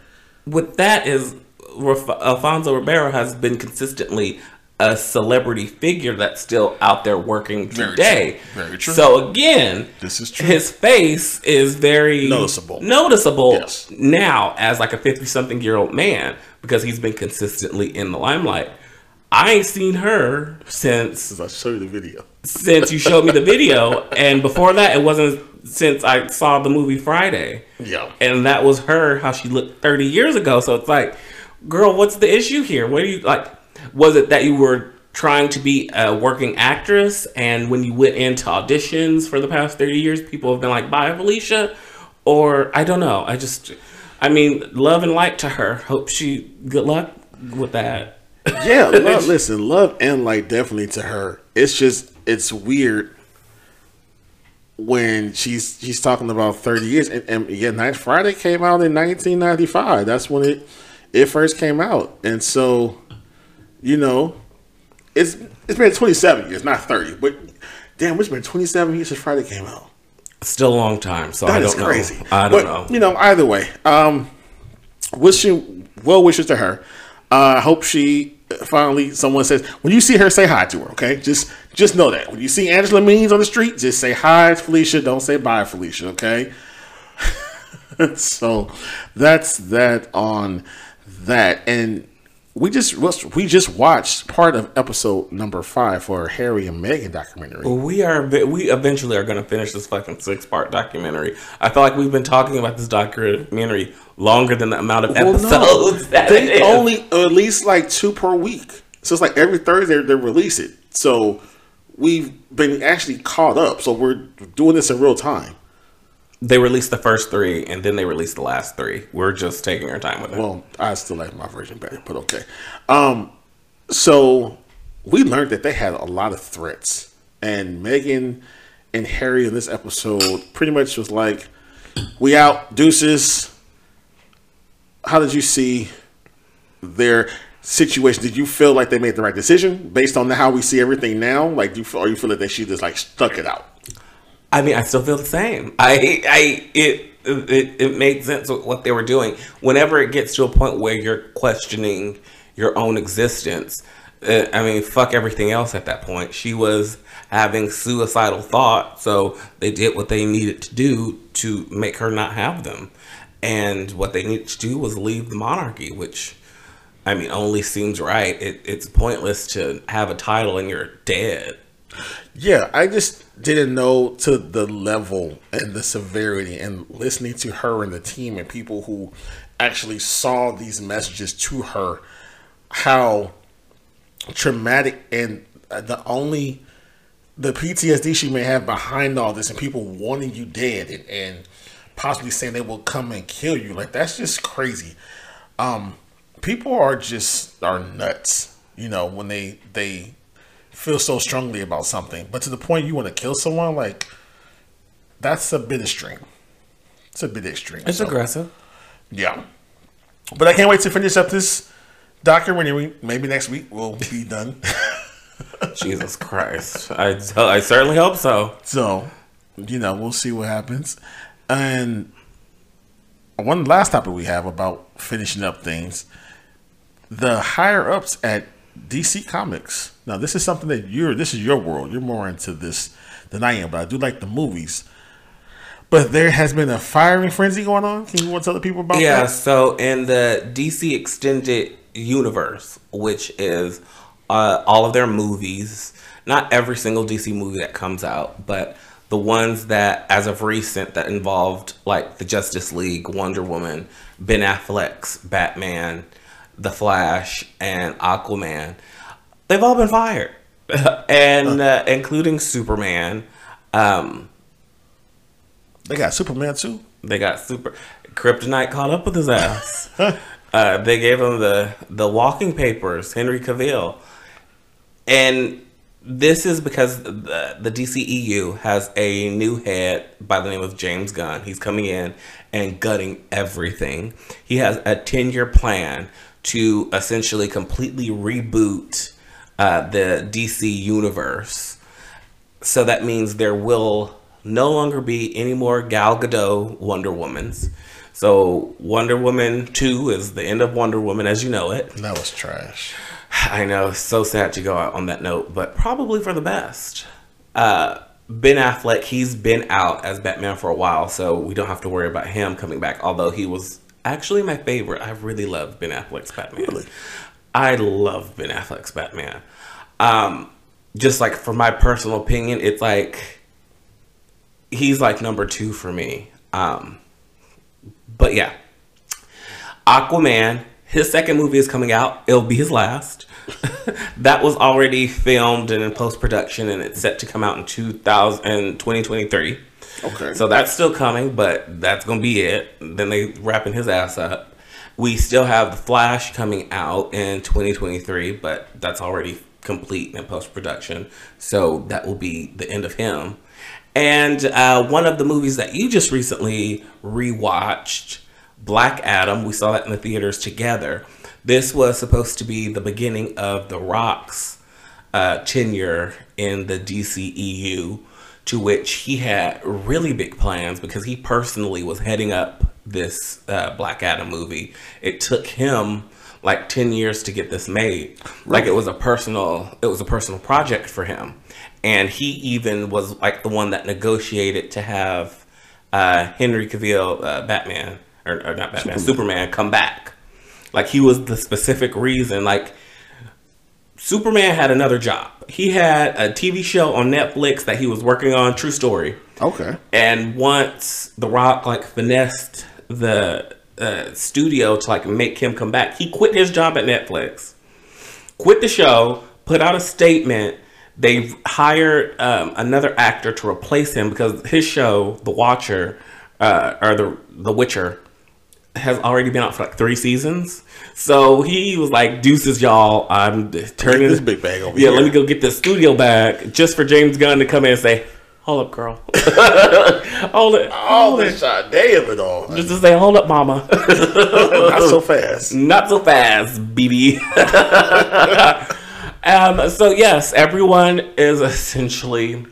with that is Alfonso Ribeiro has been consistently a celebrity figure that's still out there working Very today. true. Very true. So again, This is true. His face is very Noticeable. Noticeable Yes. now as like a fifty-something year old man because he's been consistently in the limelight. I ain't seen her since I'll show you the video. since you showed me the video, and before that, it wasn't since I saw the movie Friday. Yeah. and that was her how she looked 30 years ago. So it's like, girl, what's the issue here? What do you like? Was it that you were trying to be a working actress, and when you went into auditions for the past 30 years, people have been like, "Bye, Felicia," or I don't know. I just, I mean, love and light to her. Hope she good luck with that. Yeah, love, listen, love and light definitely to her. It's just it's weird when she's she's talking about thirty years, and, and yeah, Night Friday came out in nineteen ninety five. That's when it it first came out, and so you know, it's it's been twenty seven years, not thirty, but damn, it's been twenty seven years since Friday came out. Still a long time, so I That don't is know. crazy. I don't but, know. You know, either way, um, wishing well wishes to her. Uh, I hope she finally someone says when you see her, say hi to her. Okay, just just know that when you see Angela Means on the street, just say hi, Felicia. Don't say bye, Felicia. Okay. so that's that on that, and we just we just watched part of episode number five for Harry and Meghan documentary. We are we eventually are going to finish this fucking six part documentary. I feel like we've been talking about this documentary longer than the amount of Well, no. episodes that they only at least like two per week. So it's like every Thursday they release it. So we've been actually caught up. So we're doing this in real time. They released the first three, and then they released the last three. We're just taking our time with it. Well, I still like my version better, but okay. Um, so we learned that they had a lot of threats, and Meghan and Harry in this episode pretty much was like, "We out, deuces." How did you see their situation? Did you feel like they made the right decision based on how we see everything now? Like, do you feel, or you feel like they should just like stuck it out? I mean, I still feel the same. I, I, it, it, it made sense with what they were doing. Whenever it gets to a point where you're questioning your own existence, uh, I mean, fuck everything else at that point. She was having suicidal thoughts, so they did what they needed to do to make her not have them. And what they needed to do was leave the monarchy, which, I mean, only seems right. It, it's pointless to have a title and you're dead. Yeah, I just didn't know to the level and the severity and listening to her and the team and people who actually saw these messages to her how traumatic and the only the PTSD she may have behind all this and people wanting you dead and, and possibly saying they will come and kill you. Like that's just crazy. Um people are just are nuts you know when they they feel so strongly about something but to the point you want to kill someone like that's a bit extreme it's a bit extreme It's So, aggressive. yeah but i can't wait to finish up this documentary maybe next week we'll be done Jesus Christ. I, I certainly hope so. So, you know, we'll see what happens. And one last topic we have about finishing up things the higher ups at DC Comics. Now, this is something that you're, this is your world. You're more into this than I am, but I do like the movies. But there has been a firing frenzy going on. Can you want to tell the people about Yeah, that? Yeah. So in the DC Extended Universe, which is uh, all of their movies, not every single DC movie that comes out, but the ones that, as of recent, that involved like the Justice League, Wonder Woman, Ben Affleck's Batman, The Flash, and Aquaman, they've all been fired, and uh, including Superman. Um, They got Superman too. they got super kryptonite caught up with his ass. uh, they gave him the the walking papers, Henry Cavill, and this is because the, the DCEU has a new head by the name of James Gunn. He's coming in and gutting everything. He has a ten year plan to essentially completely reboot uh, the DC universe. So that means there will no longer be any more Gal Gadot Wonder Womans. So Wonder Woman 2 is the end of Wonder Woman as you know it. That was trash. I know, so sad to go out on that note, but probably for the best. Uh, ben Affleck, he's been out as Batman for a while, so we don't have to worry about him coming back, although he was actually my favorite. I really love Ben Affleck's Batman. Really? I love Ben Affleck's Batman. Um, just like for my personal opinion, it's like he's like number two for me. Um, but yeah, Aquaman, his second movie is coming out. It'll be his last. that was already filmed and in post production, and it's set to come out in 2000, 2023. Okay. So that's still coming, but that's gonna be it. Then they wrapping his ass up. We still have the Flash coming out in 2023, but that's already complete in post production. So that will be the end of him. And uh, one of the movies that you just recently rewatched, Black Adam, we saw that in the theaters together. This was supposed to be the beginning of The Rock's uh, tenure in the DCEU, to which he had really big plans because he personally was heading up this uh, Black Adam movie. It took him like 10 years to get this made. Like it was a personal it was a personal project for him. And he even was like the one that negotiated to have uh, Henry Cavill uh, Batman or, or not Batman Superman come back. Like he was the specific reason like Superman had another job. He had a TV show on Netflix that he was working on, true story. Okay. And once The Rock like finessed the uh, studio to like make him come back, he quit his job at Netflix, quit the show, put out a statement They've hired um, another actor to replace him because his show, The Watcher, uh, or the The Witcher, has already been out for like three seasons. So he was like, "Deuces, y'all! I'm turning this big bag over Yeah, here." let me go get the studio bag just for James Gunn to come in and say." Hold up, girl. hold it. All Hold the it. shot day of it all. Just to say, hold up, mama. Not so fast. Not so fast, BB. um, so yes, everyone is essentially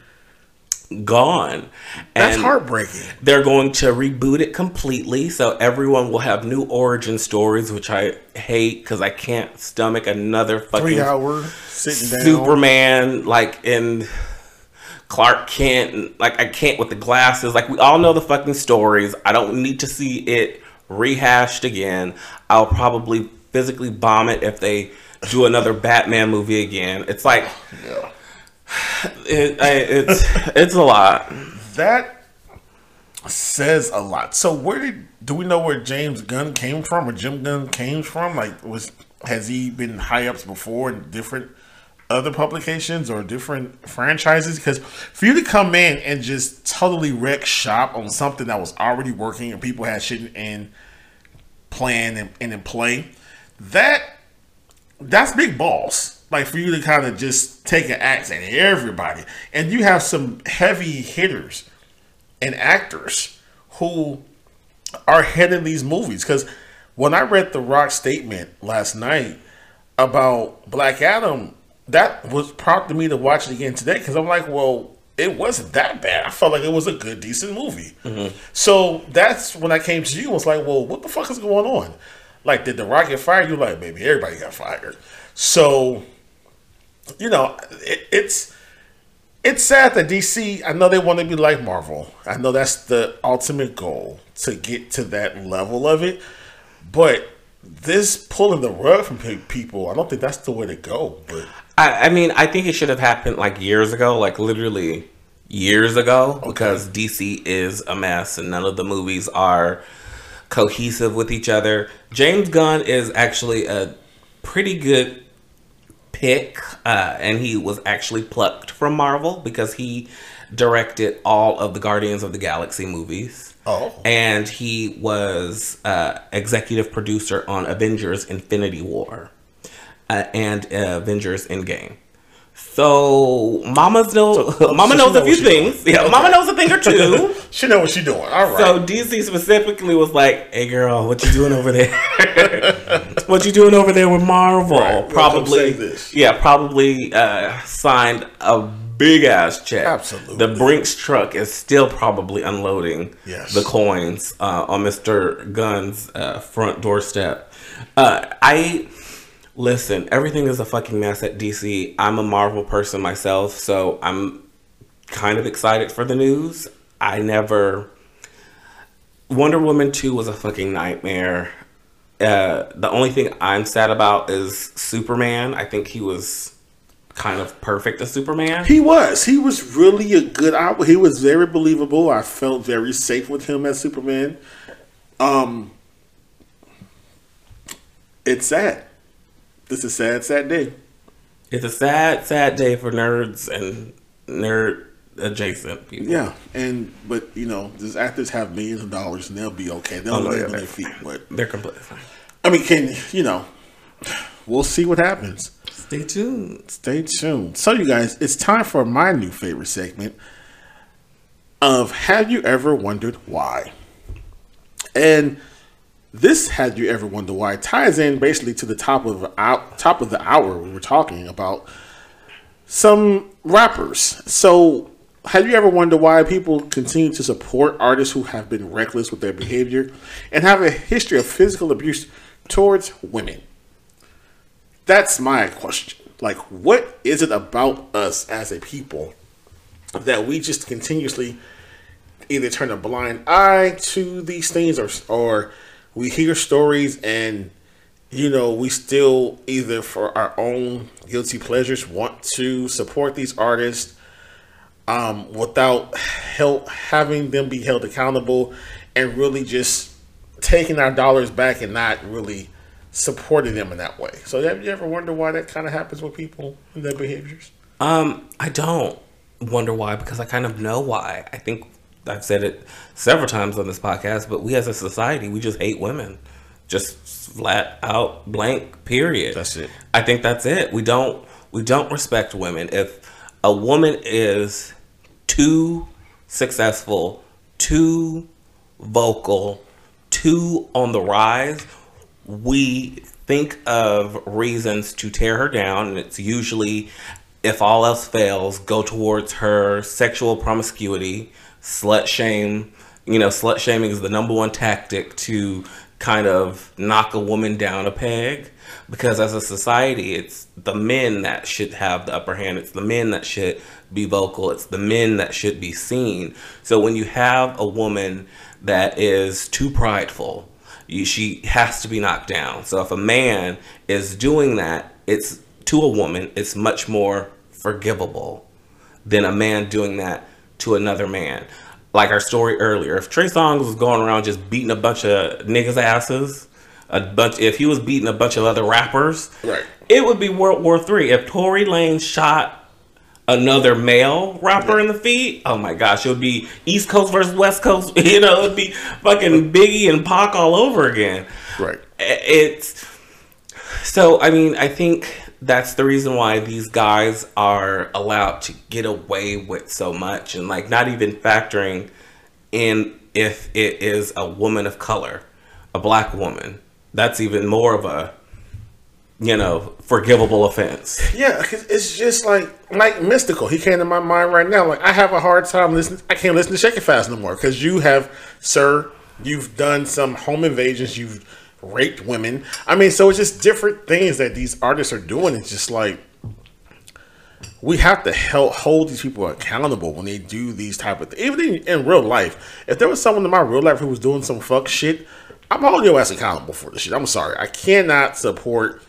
gone. That's And heartbreaking. They're going to reboot it completely, so everyone will have new origin stories, which I hate because I can't stomach another fucking Three hour sitting down. Superman, like in Clark Kent, and, like I can't with the glasses. Like we all know the fucking stories. I don't need to see it rehashed again. I'll probably physically bomb it if they do another Batman movie again. It's like Yeah. It, I, it's it's a lot. That says a lot. So where did do we know where James Gunn came from or Jim Gunn came from? Like was has he been high ups before in different other publications or different franchises? Because for you to come in and just totally wreck shop on something that was already working and people had shit in plan and, and in play, that that's big balls. Like for you to kind of just take an axe at everybody, and you have some heavy hitters and actors who are heading these movies. Because when I read the Rock statement last night about Black Adam, that was prompting me to watch it again today. Because I'm like, well, it wasn't that bad. I felt like it was a good, decent movie. Mm-hmm. So that's when I came to you. and Was like, well, what the fuck is going on? Like, did the Rock get fired? You're like, baby, everybody got fired. So, you know, it, it's it's sad that DC. I know they want to be like Marvel. I know that's the ultimate goal to get to that level of it. But this pulling the rug from people, I don't think that's the way to go. But I, I mean, I think it should have happened like years ago, like literally years ago, because DC is a mess and none of the movies are cohesive with each other. James Gunn is actually a pretty good pick, uh, and he was actually plucked from Marvel because he directed all of the Guardians of the Galaxy movies. Oh. And he was uh, executive producer on Avengers Infinity War uh, and uh, Avengers Endgame. So Mama's know So- Mama so knows know a few things. doing. Yeah, Okay. Mama knows a thing or two. she know what she's doing. All right. So DC specifically was like, "Hey girl, what you doing over there? what you doing over there with Marvel? Right, Probably, yeah, probably uh, signed a big ass check. Absolutely. the Brinks truck is still probably unloading Yes. the coins uh, on Mister Gunn's uh, front doorstep. Uh, I listen. Everything is a fucking mess at DC. I'm a Marvel person myself, so I'm kind of excited for the news. I never. Wonder Woman 2 was a fucking nightmare. Uh, the only thing I'm sad about is Superman. I think he was kind of perfect as Superman. He was. He was really a good. I, he was very believable. I felt very safe with him as Superman. Um, it's sad. This is a sad, sad day. It's a sad, sad day for nerds and nerd adjacent people. Yeah, and but you know, these actors have millions of dollars and they'll be okay. They'll Oh, no, land yeah, on their feet. But They're completely fine. I mean, can you know? We'll see what happens. Stay tuned. Stay tuned. So, you guys, it's time for my new favorite segment of Have You Ever Wondered Why? And this had You Ever wonder Why ties in basically to the top of out top of the hour we were talking about some rappers. So, have you ever wondered why people continue to support artists who have been reckless with their behavior and have a history of physical abuse towards women? That's my question. Like, what is it about us as a people that we just continuously either turn a blind eye to these things or, or we hear stories and, you know, we still either for our own guilty pleasures want to support these artists um, without help having them be held accountable and really just taking our dollars back and not really supporting them in that way. So have you ever wonder why that kind of happens with people and their behaviors? Um, I don't wonder why because I kind of know why. I think I've said it several times on this podcast, but we as a society, we just hate women. Just flat out blank period. That's it. I think that's it. We don't we don't respect women. If a woman is too successful, too vocal, too on the rise, we think of reasons to tear her down and it's usually if all else fails, go towards her sexual promiscuity, slut shame. You know, slut shaming is the number one tactic to kind of knock a woman down a peg because as a society, it's the men that should have the upper hand. It's the men that should be vocal. It's the men that should be seen. So when you have a woman that is too prideful, you, she has to be knocked down. So if a man is doing that, it's to a woman, it's much more forgivable than a man doing that to another man. Like our story earlier, if Trey Songz was going around just beating a bunch of niggas' asses, a bunch if he was beating a bunch of other rappers, Right. it would be World War Three. If Tory Lanez shot another male rapper in the feet, oh my gosh, it would be East Coast versus West Coast. You know, it'd be fucking Biggie and Pac all over again. Right. It's so. I mean, I think that's the reason why these guys are allowed to get away with so much, and like not even factoring in if it is a woman of color, a black woman. That's even more of a you know forgivable offense. Yeah, it's just like like Mystikal. He came to my mind right now. Like I have a hard time listening. I can't listen to Shake It Fast no more because you have, sir, you've done some home invasions. You've raped women. I mean, so it's just different things that these artists are doing. It's just like we have to help hold these people accountable when they do these type of things. Even in, in real life, if there was someone in my real life who was doing some fuck shit, I'm holding your ass accountable for this shit. I'm sorry. I cannot support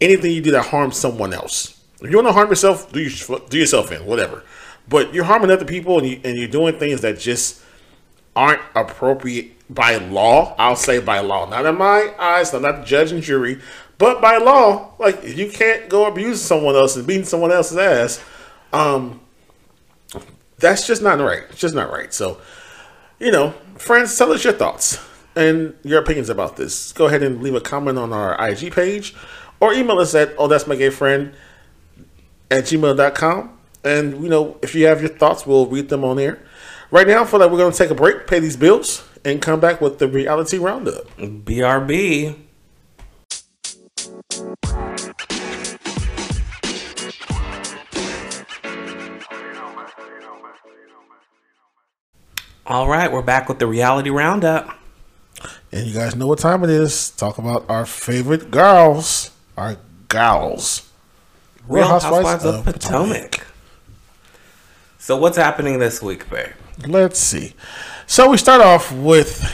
anything you do that harms someone else. If you want to harm yourself, do, your, do yourself in, whatever. But you're harming other people and, you, and you're doing things that just aren't appropriate by law. I'll say by law. Not in my eyes, I'm not the judge and jury, but by law, like you can't go abusing someone else and beating someone else's ass, um, that's just not right. It's just not right. So, you know, friends, tell us your thoughts and your opinions about this. Go ahead and leave a comment on our IG page or email us at oh that's my gay friend at gmail.com. And you know, if you have your thoughts, we'll read them on air. Right now, I feel like we're gonna take a break, pay these bills, and come back with the reality roundup. BRB. All right, we're back with the reality roundup. And you guys know what time it is. Talk about our favorite girls. Our gals. Real Housewives, of Potomac. So what's happening this week, babe? Let's see. So we start off with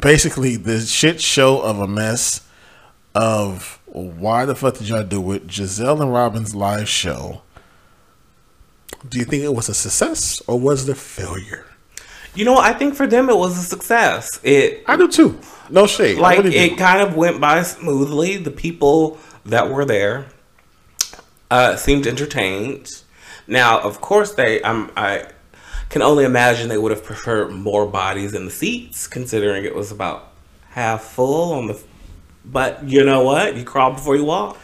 basically the shit show of a mess of why the fuck did y'all do it? Gizelle and Robyn's live show. Do you think it was a success or was it a failure? You know, I think for them it was a success. It I do too. No shade. Like do. it kind of went by smoothly. The people that were there uh, seemed entertained. Now, of course, they um, I can only imagine they would have preferred more bodies in the seats, considering it was about half full on the. But you know what? You crawl before you walk.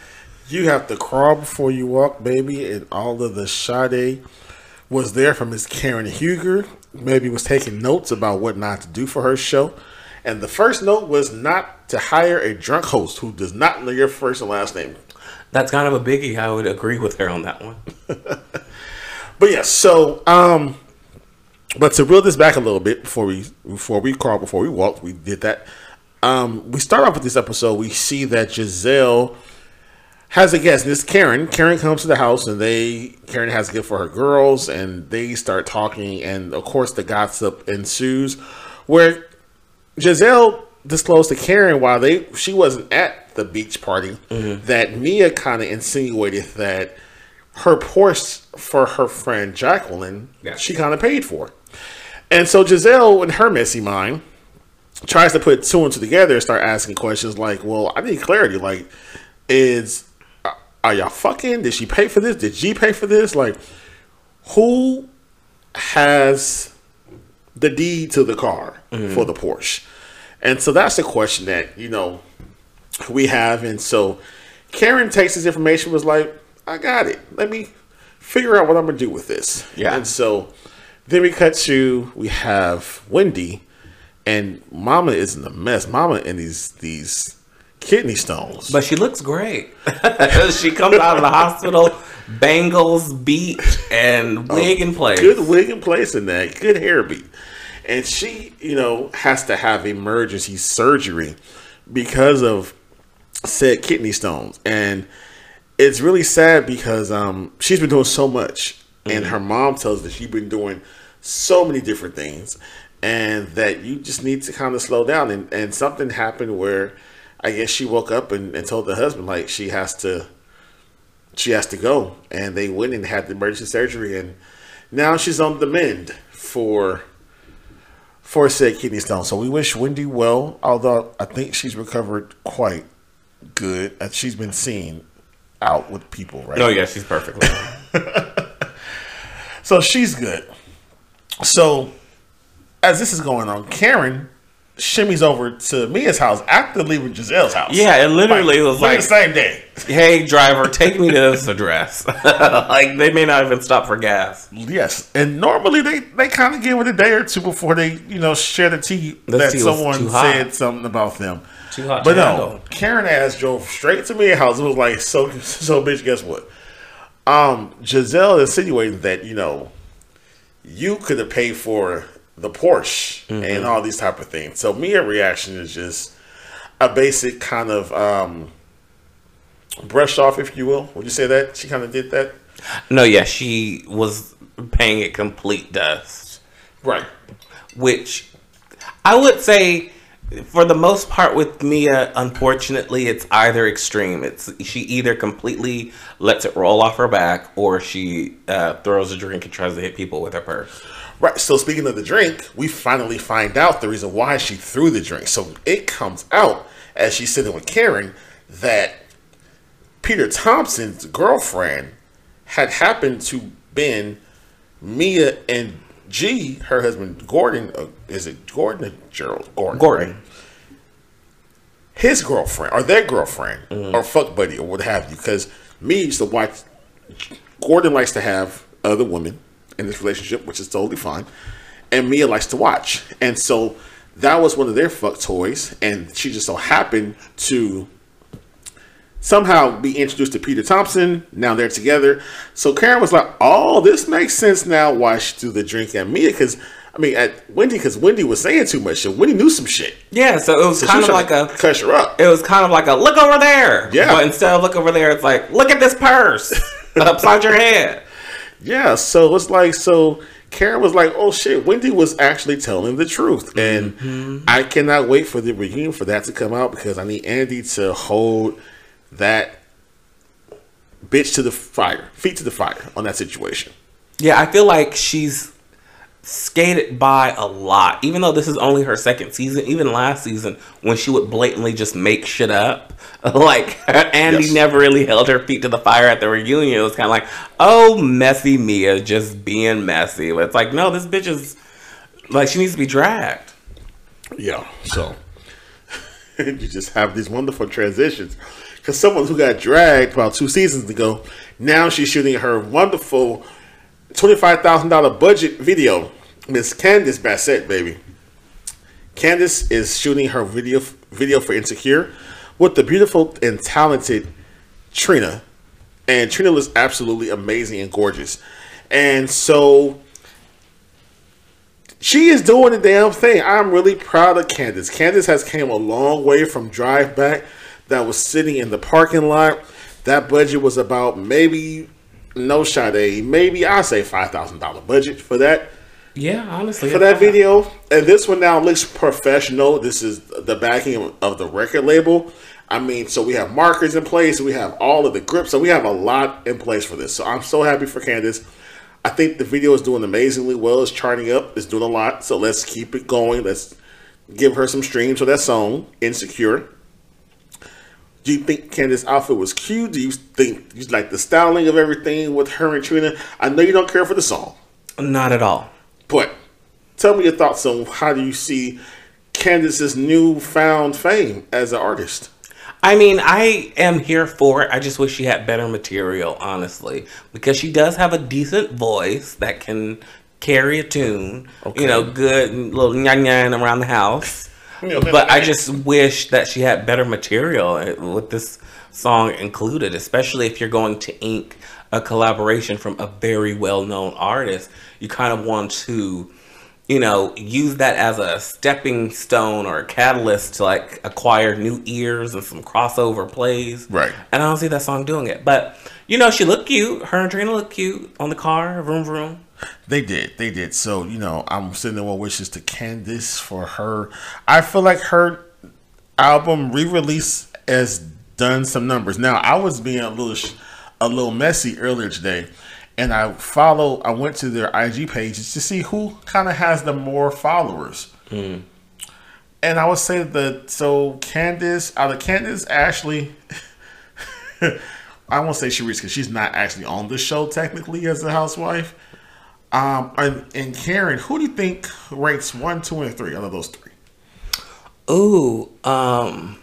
You have to crawl before you walk, baby, and all of the Sade was there from Miss Karen Huger. Maybe was taking notes about what not to do for her show. And the first note was not to hire a drunk host who does not know your first and last name. That's kind of a biggie. I would agree with her on that one. But yes, so um but to reel this back a little bit before we before we crawl before we walk, we did that. Um we start off with this episode, we see that Gizelle has a guest. This Karen. Karen comes to the house and they Karen has a gift for her girls and they start talking and of course the gossip ensues where Gizelle disclosed to Karen while they she wasn't at the beach party that Mia kind of insinuated that her Porsche for her friend Jacqueline Yeah. she kind of paid for. And so Gizelle, in her messy mind, tries to put two and two together and start asking questions like, "Well, I need clarity. Like, is are y'all fucking? Did she pay for this? Did G pay for this? Like, who has the deed to the car mm-hmm. for the Porsche? And so that's the question that, you know, we have. And so Karen takes this information, was like, I got it. Let me figure out what I'm going to do with this. Yeah. And so then we cut to, we have Wendy, and Mama is in a mess. Mama in these, these kidney stones. But she looks great. she comes out of the hospital, bangles beat, and wig in place. good wig in place in that, good hair beat. And she, you know, has to have emergency surgery because of said kidney stones. And it's really sad because um, she's been doing so much. And mm. her mom tells that she's been doing so many different things. And that you just need to kind of slow down. And, and something happened where I guess she woke up and, and told the husband, like, she has to she has to go. And they went and had the emergency surgery, and now she's on the mend for for said kidney stone. So we wish Wendy well, although I think she's recovered quite good. And she's been seen out with people, right? Oh yeah, she's perfectly. So she's good. So as this is going on, Karen shimmies over to Mia's house after leaving Gizelle's house. Yeah, it literally was like like, the same day. "Hey, driver, take me to this address." like they may not even stop for gas. Yes, and normally they, they kind of give it a day or two before they you know share the tea The that tea someone said something about them. Too hot But to no, handle. Karen ass drove straight to Mia's house. It was like so so bitch. Guess what? Um, Gizelle insinuating that you know you could have paid for the Porsche Mm-hmm. and all these type of things. So Mia reaction is just a basic kind of um brush off, if you will. Would you say that she kind of did that? No, yeah, she was paying it complete dust. Right. which I would say for the most part with Mia, unfortunately, it's either extreme. It's she either completely lets it roll off her back, or she uh, throws a drink and tries to hit people with her purse. Right. So speaking of the drink, we finally find out the reason why she threw the drink. So it comes out as she's sitting with Karen that Peter Thomas's girlfriend had happened to been Mia and G, her husband Gordon. Uh, is it Gordon or Gerald? Gordon. Gordon. right? His girlfriend or their girlfriend or fuck buddy or what have you. Because me used to watch. Gordon likes to have other women in this relationship, which is totally fine. And Mia likes to watch. And so that was one of their fuck toys. And she just so happened to somehow be introduced to Peter Thomas. Now they're together. So Karen was like, oh, this makes sense now why she threw the drink at me? Because, I mean, at Wendy, because Wendy was saying too much. So Wendy knew some shit. Yeah, so it was So kind was of like a cuss her up. it was kind of like a look over there. Yeah. But instead of look over there, it's like look at this purse upside your head. Yeah, so it's like so Karen was like, "Oh shit, Wendy was actually telling the truth," and mm-hmm. I cannot wait for the reunion for that to come out because I need Andy to hold that bitch to the fire, feet to the fire on that situation. Yeah, I feel like she's skated by a lot. Even though this is only her second season, even last season when she would blatantly just make shit up, like Andy Yes. never really held her feet to the fire at the reunion. It was kind of like, oh, messy Mia just being messy. It's like, no, this bitch is like she needs to be dragged. Yeah, so you just have these wonderful transitions. Because someone who got dragged about two seasons ago, now she's shooting her wonderful twenty-five thousand dollar budget video. Miss Candiace Bassett, baby. Candiace is shooting her video video for Insecure with the beautiful and talented Trina, and Trina looks absolutely amazing and gorgeous. And so she is doing the damn thing. I'm really proud of Candiace. Candiace has came a long way from Drive Back that was sitting in the parking lot. That budget was about maybe no Sade, maybe I say five thousand dollar budget for that Yeah, honestly, for that video. And this one now looks professional. This is the backing of the record label. I mean, so we have markers in place. We have all of the grips. So we have a lot in place for this. So I'm so happy for Candiace. I think the video is doing amazingly well. It's charting up. It's doing a lot. So let's keep it going. Let's give her some streams for that song, Insecure. Do you think Candiace's outfit was cute? Do you think you like the styling of everything with her and Trina? I know you don't care for the song, Not at all. but tell me your thoughts on how do you see Candiace's newfound fame as an artist? I mean, I am here for it. I just wish she had better material, honestly, because she does have a decent voice that can carry a tune. You know, good little nyan nyan around the house. but I just wish that she had better material with this song included, especially if you're going to ink a collaboration from a very well-known artist. You kind of want to you know, use that as a stepping stone or a catalyst to like acquire new ears and some crossover plays. Right. And I don't see that song doing it. But, you know, she looked cute. Her and Trina looked cute on the car, vroom vroom. They did. They did. So, you know, I'm sending well wishes to Candiace for her. I feel like her album re-release has done some numbers. Now, I was being a little sh- a little messy earlier today, and I follow I went to their IG pages to see who kind of has the more followers. Hmm. And I would say that so Candiace out of Candiace Ashley I won't say Charrisse because she's not actually on the show technically as a housewife. Um, and, and Karen, who do you think ranks one, two, and three out of those three? Ooh, um.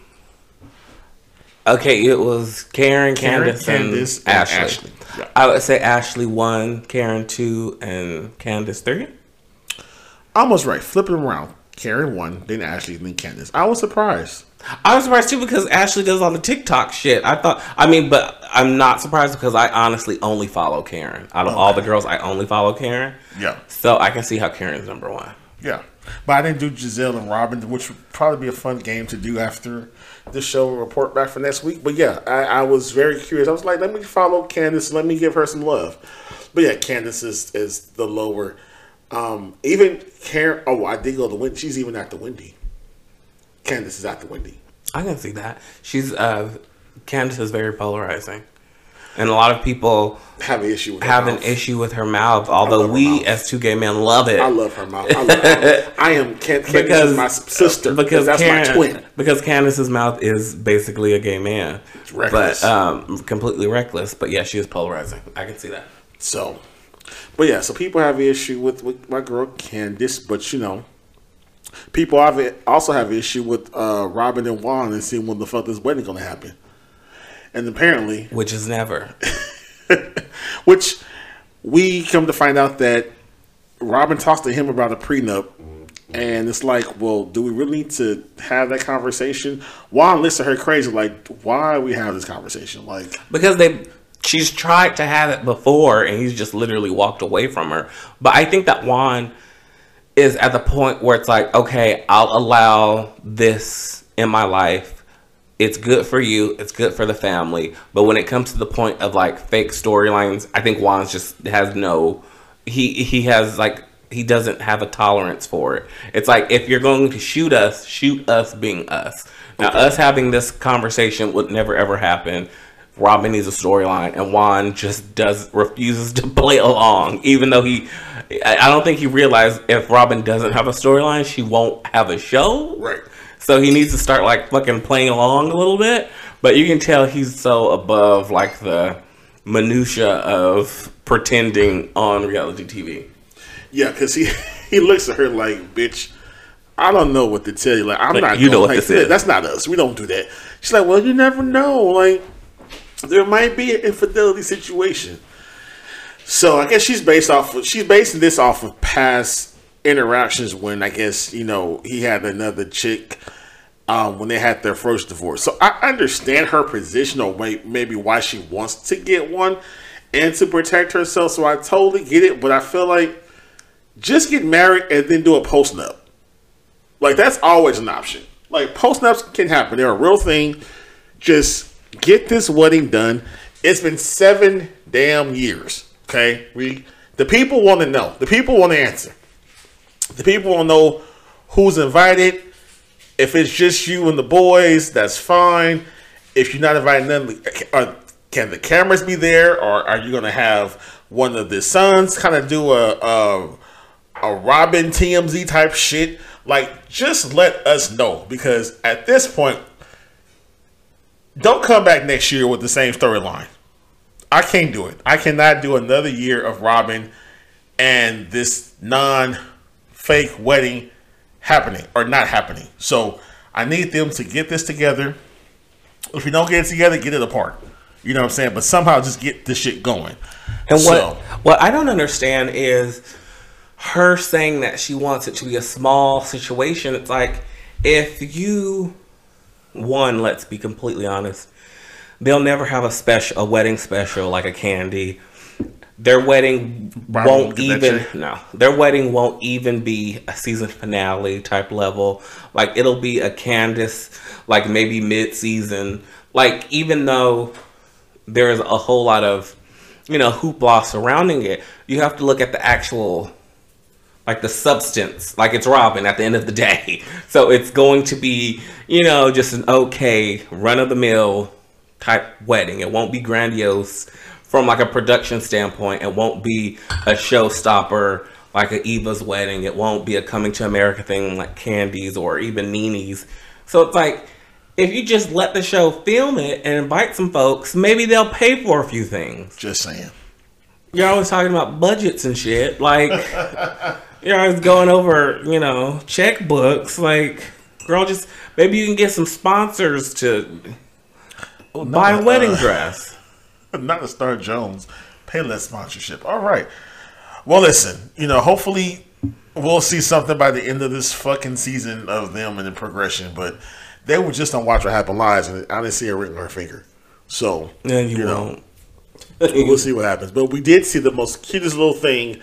Okay, it was Karen, Karen, Candiace, Candiace, and and Ashley. Ashley. Yeah. I would say Ashley one, Karen two, and Candiace three. Almost right. Flip it around. Karen one, then Ashley, then Candiace. I was surprised. I was surprised too because Ashley does all the TikTok shit. I thought, I mean, but I'm not surprised because I honestly only follow Karen. Out of all the girls, I only follow Karen. Yeah. So I can see how Karen's number one. Yeah. But I didn't do Gizelle and Robyn, which would probably be a fun game to do after the show and report back for next week. But yeah, I, I was very curious. I was like, let me follow Candiace, let me give her some love. But yeah, Candiace is, is the lower. Um, even Karen, oh, I did go to Wendy. She's even at the Wendy. Candiace is the Wendy. I can see that. She's uh, Candiace is very polarizing, and a lot of people Have an issue with her have an mouth. issue with her mouth. Although we, mouth. as two gay men, love it. I love her mouth. I, love, I am Can- Candiace because is my sister because that's my twin. because Candiace's mouth is basically a gay man, reckless. but um, completely reckless. But yeah, she is polarizing. I can see that. So, but yeah, so people have an issue with, with my girl Candiace, but you know, people have also have an issue with uh, Robyn and Juan and seeing when the fuck this wedding gonna happen. And apparently, Which is never. which we come to find out that Robyn talks to him about a prenup, and it's like, well, do we really need to have that conversation? Juan looks at her crazy, like, why we have this conversation? Like, because they she's tried to have it before and he's just literally walked away from her but i think that juan is at the point where it's like okay i'll allow this in my life. It's good for you. It's good for the family. But when it comes to the point of like fake storylines i think juan's just has no he he has like he doesn't have a tolerance for it. It's like if you're going to shoot us shoot us being us. Now us having this conversation would never ever happen Robyn needs a storyline, and Juan just does refuses to play along, even though he. I don't think he realized if Robyn doesn't have a storyline, she won't have a show. Right. So he needs to start like fucking playing along a little bit, but you can tell he's so above like the minutia of pretending on reality TV. Yeah, because he he looks at her like, bitch, I don't know what to tell you. Like, I'm Like, not. you know what like, this is. That's not us. We don't do that. She's like, well, you never know. Like, there might be an infidelity situation. So I guess she's based off. Of, she's basing this off of past interactions when I guess you know he had another chick. Um, when they had their first divorce, so I understand her position or may- maybe why she wants to get one and to protect herself. So I totally get it, but I feel like just get married and then do a post nup. Like that's always an option. Like post nups can happen; they're a real thing. Just get this wedding done. It's been seven damn years. Okay, we the people want to know. The people want to answer. The people want to know who's invited. If it's just you and the boys, that's fine. If you're not inviting them, are, can the cameras be there, or are you going to have one of the sons kind of do a, a a Robyn TMZ type shit? Like, just let us know because at this point, don't come back next year with the same storyline. I can't do it. I cannot do another year of Robyn and this non fake wedding happening or not happening. So I need them to get this together. If we don't get it together, get it apart. You know what I'm saying? But somehow just get this shit going. And what So- what I don't understand is her saying that she wants it to be a small situation. It's like if you one, let's be completely honest, they'll never have a special a wedding special like a candy. Their wedding Robyn won't won't get that even no. Their wedding won't even be a season finale type level. Like it'll be a Candiace like maybe mid season. Like even though there is a whole lot of you know hoopla surrounding it you have to look at the actual like the substance like it's Robyn at the end of the day so it's going to be you know just an okay run-of-the-mill type wedding it won't be grandiose from like a production standpoint it won't be a showstopper like a eva's wedding it won't be a coming to america thing like candies or even NeNe's so it's like if you just let the show film it and invite some folks, maybe they'll pay for a few things. Just saying. You're always talking about budgets and shit. Like, you're always going over, you know, checkbooks. Like, girl, just maybe you can get some sponsors to buy a wedding uh, dress. not a Star Jones, Pay less sponsorship. All right. Well, listen, you know, hopefully we'll see something by the end of this fucking season of them and the progression. But they were just on Watch What Happened Live, and I didn't see a ring on her finger. So, And you, know, won't. we'll see what happens. But we did see the most cutest little thing.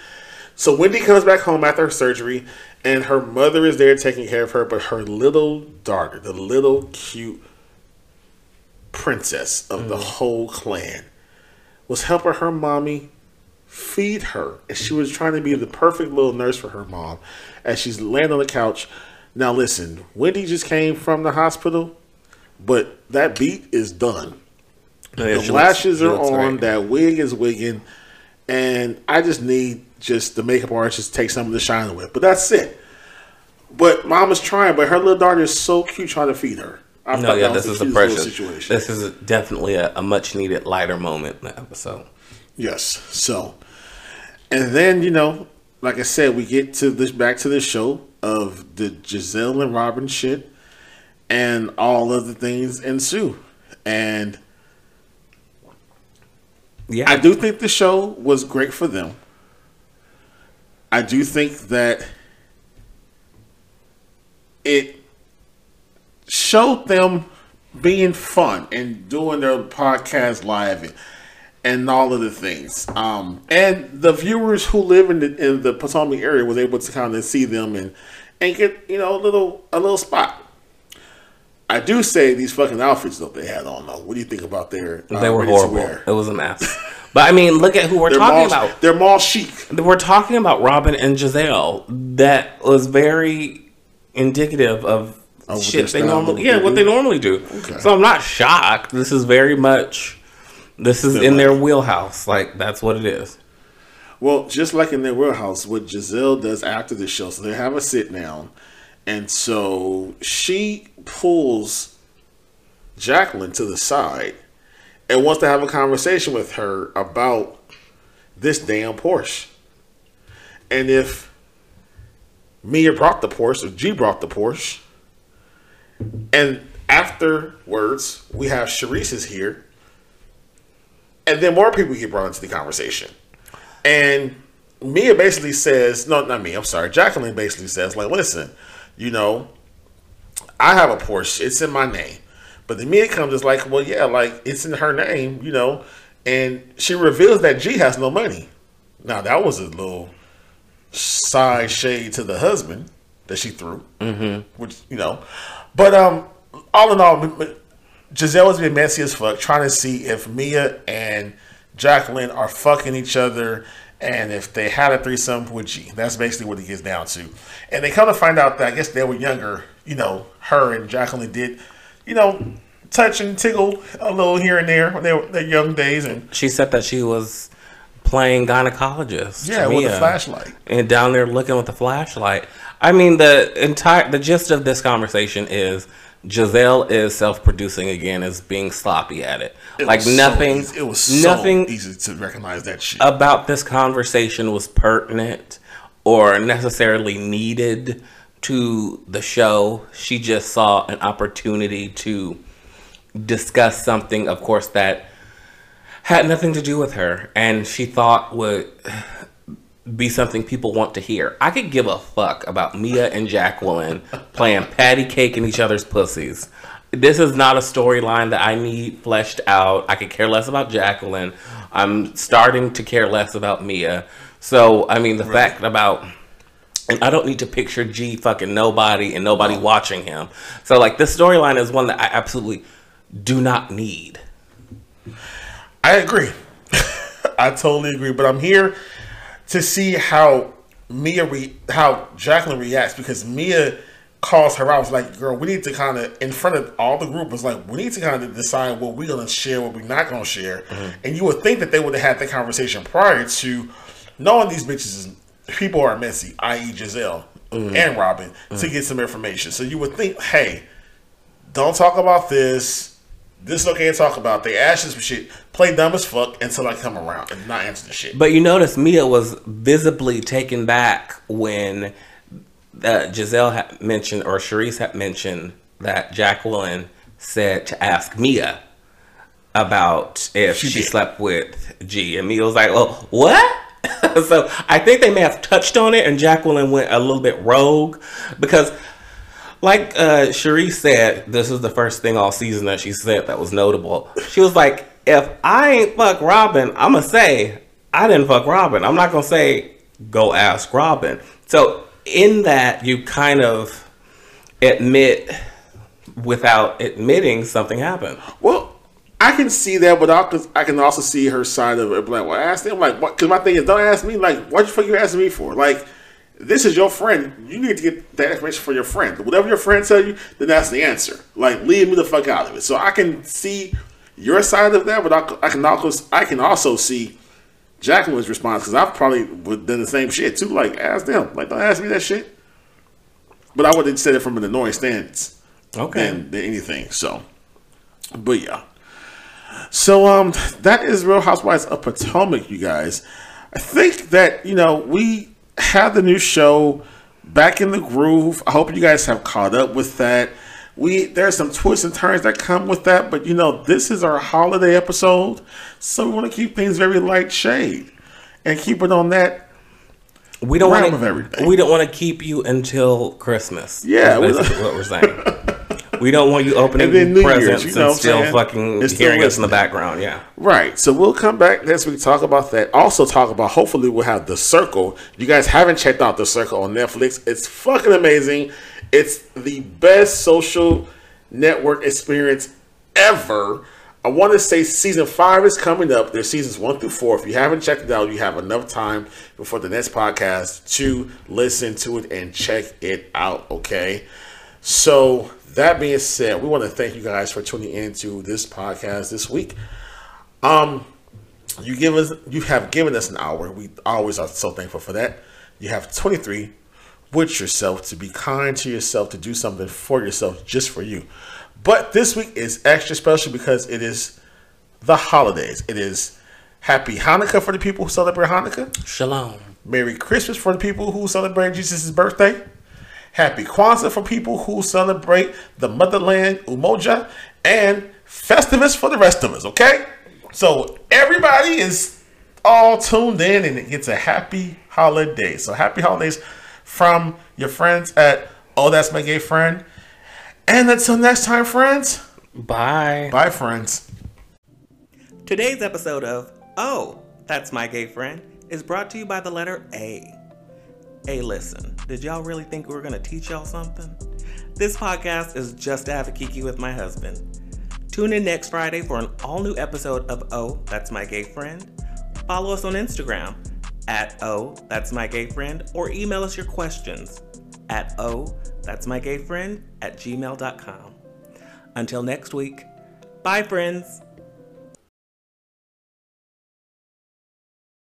So Wendy comes back home after her surgery, and her mother is there taking care of her, but her little daughter, the little cute princess of the mm. whole clan, was helping her mommy feed her. And she was trying to be the perfect little nurse for her mom as she's laying on the couch. Now listen, Wendy just came from the hospital, but that beat is done. Oh, yeah, The she looks- lashes are on. great. That wig is wigging, and I just need just the makeup artist just take some of the shine away. But that's it. But mom is trying, but her little daughter is so cute trying to feed her. I No, yeah, this is a precious. situation. This is definitely a, a much needed lighter moment uh, in the episode. Yes. So, and then you know, like I said, we get to this back to the show of the Gizelle and Robyn shit, and all of the things ensue. And Yeah, I do think the show was great for them. I do think that it showed them being fun and doing their podcast live and, all of the things. Um, and the viewers who live in the in the Potomac area was able to kind of see them and and get you know a little a little spot. I do say these fucking outfits that they had on though. What do you think about their? uh, they were horrible. It was a mess. But I mean, look at who we're They're talking mall, about. they're mall chic. We're talking about Robyn and Gizelle. That was very indicative of what shit they normally, yeah, what they normally do. Okay. So I'm not shocked. This is very much, this is Their in their wheelhouse. Like that's what it is. Well, just like in their warehouse, what Gizelle does after the show, so they have a sit down, and so she pulls Jacqueline to the side and wants to have a conversation with her about this damn Porsche. And if Mia brought the Porsche, or G brought the Porsche, and afterwards we have Charrisse is here, and then more people get brought into the conversation. And Mia basically says, no, not me, I'm sorry. Jacqueline basically says, like, listen, you know, I have a Porsche, it's in my name. But then Mia comes is like, well, yeah, like it's in her name, you know, and she reveals that G has no money. Now that was a little side shade to the husband that she threw, mm-hmm. which you know, but um, all in all, Gizelle has been messy as fuck trying to see if Mia and Jacqueline are fucking each other and if they had a threesome with G. That's basically what it gets down to. And they come to find out that I guess they were younger, you know, her and Jacqueline did, you know, touch and tickle a little here and there when they were their young days and She said that she was playing gynecologist. yeah, with a flashlight. and down there looking with the flashlight. I mean, the entire the gist of this conversation is Gizelle is self-producing again, is being sloppy at it. It like so nothing, easy- it was so nothing easy to recognize that shit. about this conversation was pertinent or necessarily needed to the show. She just saw an opportunity to discuss something, of course, that had nothing to do with her and she thought would be something people want to hear. I could give a fuck about Mia and Jacqueline playing patty cake in each other's pussies. This is not a storyline that I need fleshed out. I could care less about Jacqueline. I'm starting to care less about Mia. So, I mean, the fact about and I don't need to picture G fucking nobody and nobody watching him. So, like, this storyline is one that I absolutely do not need. I agree. I totally agree. But I'm here to see how Mia re- how Jacqueline reacts because Mia calls her out. Was like, girl, we need to kind of in front of all the group. Was like, we need to kind of decide what we're gonna share, what we're not gonna share. Mm-hmm. And you would think that they would have had that conversation prior to knowing these bitches. Is, people are messy, i.e., Gizelle and Robyn, to get some information. So you would think, hey, don't talk about this. This is okay to talk about. They ask you some shit. Play dumb as fuck until I come around and not answer the shit. But you notice Mia was visibly taken back when uh, Gizelle had mentioned, or Charrisse had mentioned, that Jacqueline said to ask Mia about if She she, slept with G. And Mia was like, oh, what? so I think they may have touched on it, and Jacqueline went a little bit rogue because. Like uh, Charrisse said, this is the first thing all season that she said that was notable. She was like, if I ain't fuck Robyn, I'ma say I didn't fuck Robyn. I'm not gonna say go ask Robyn. So in that you kind of admit without admitting something happened. Well, I can see that, but I can- also see her side of it. Like, well, ask them. Like. Because my thing is, don't ask me. Like, what the fuck you asking me for? Like, this is your friend. You need to get that information for your friend. Whatever your friend tell you, then that's the answer. Like, leave me the fuck out of it. So I can see your side of that, but I, I can also I can also see Jacqueline's response because I've probably would done the same shit too. Like, ask them. Like, don't ask me that shit. But I would have said it from an annoying stance Okay. than, than anything. So, but yeah. So um, that is Real Housewives of Potomac, you guys. I think that you know we have the new show back in the groove. I hope you guys have caught up with that. We there's some twists and turns that come with that, but you know this is our holiday episode, so we want to keep things very light shade and keep it on that. We don't want to. We don't want to keep you until Christmas. Yeah, we what we're saying. we don't want you opening New Year's, presents you know and still saying? fucking It's still hearing us in the background. Yeah. Right. So we'll come back next week talk about that. Also talk about hopefully we'll have The Circle. You guys haven't checked out The Circle on Netflix. It's fucking amazing. It's the best social network experience ever. I want to say season five is coming up. There's seasons one through four. If you haven't checked it out, you have enough time before the next podcast to listen to it and check it out. Okay. So that being said, we want to thank you guys for tuning into this podcast this week. Um, you give us, you have given us an hour. We always are so thankful for that. You have 23 with yourself to be kind to yourself, to do something for yourself, just for you. But this week is extra special because it is the holidays. It is Happy Hanukkah for the people who celebrate Hanukkah. Shalom. Merry Christmas for the people who celebrate Jesus' birthday. Happy Kwanzaa for people who celebrate the motherland, Umoja. And Festivus for the rest of us, okay? So everybody is all tuned in and it gets a happy holiday. So happy holidays from your friends at Oh That's My Gay Friend. And until next time, friends. Bye. Bye, friends. Today's episode of Oh, That's My Gay Friend is brought to you by the letter A. A listen, did y'all really think we were gonna teach y'all something? This podcast is just to have a kiki with my husband. Tune in next Friday for an all new episode of Oh, That's My Gay Friend. Follow us on Instagram at Oh, That's My Gay Friend or email us your questions at Oh, That's My Gay Friend at gmail.com. Until next week, bye, friends.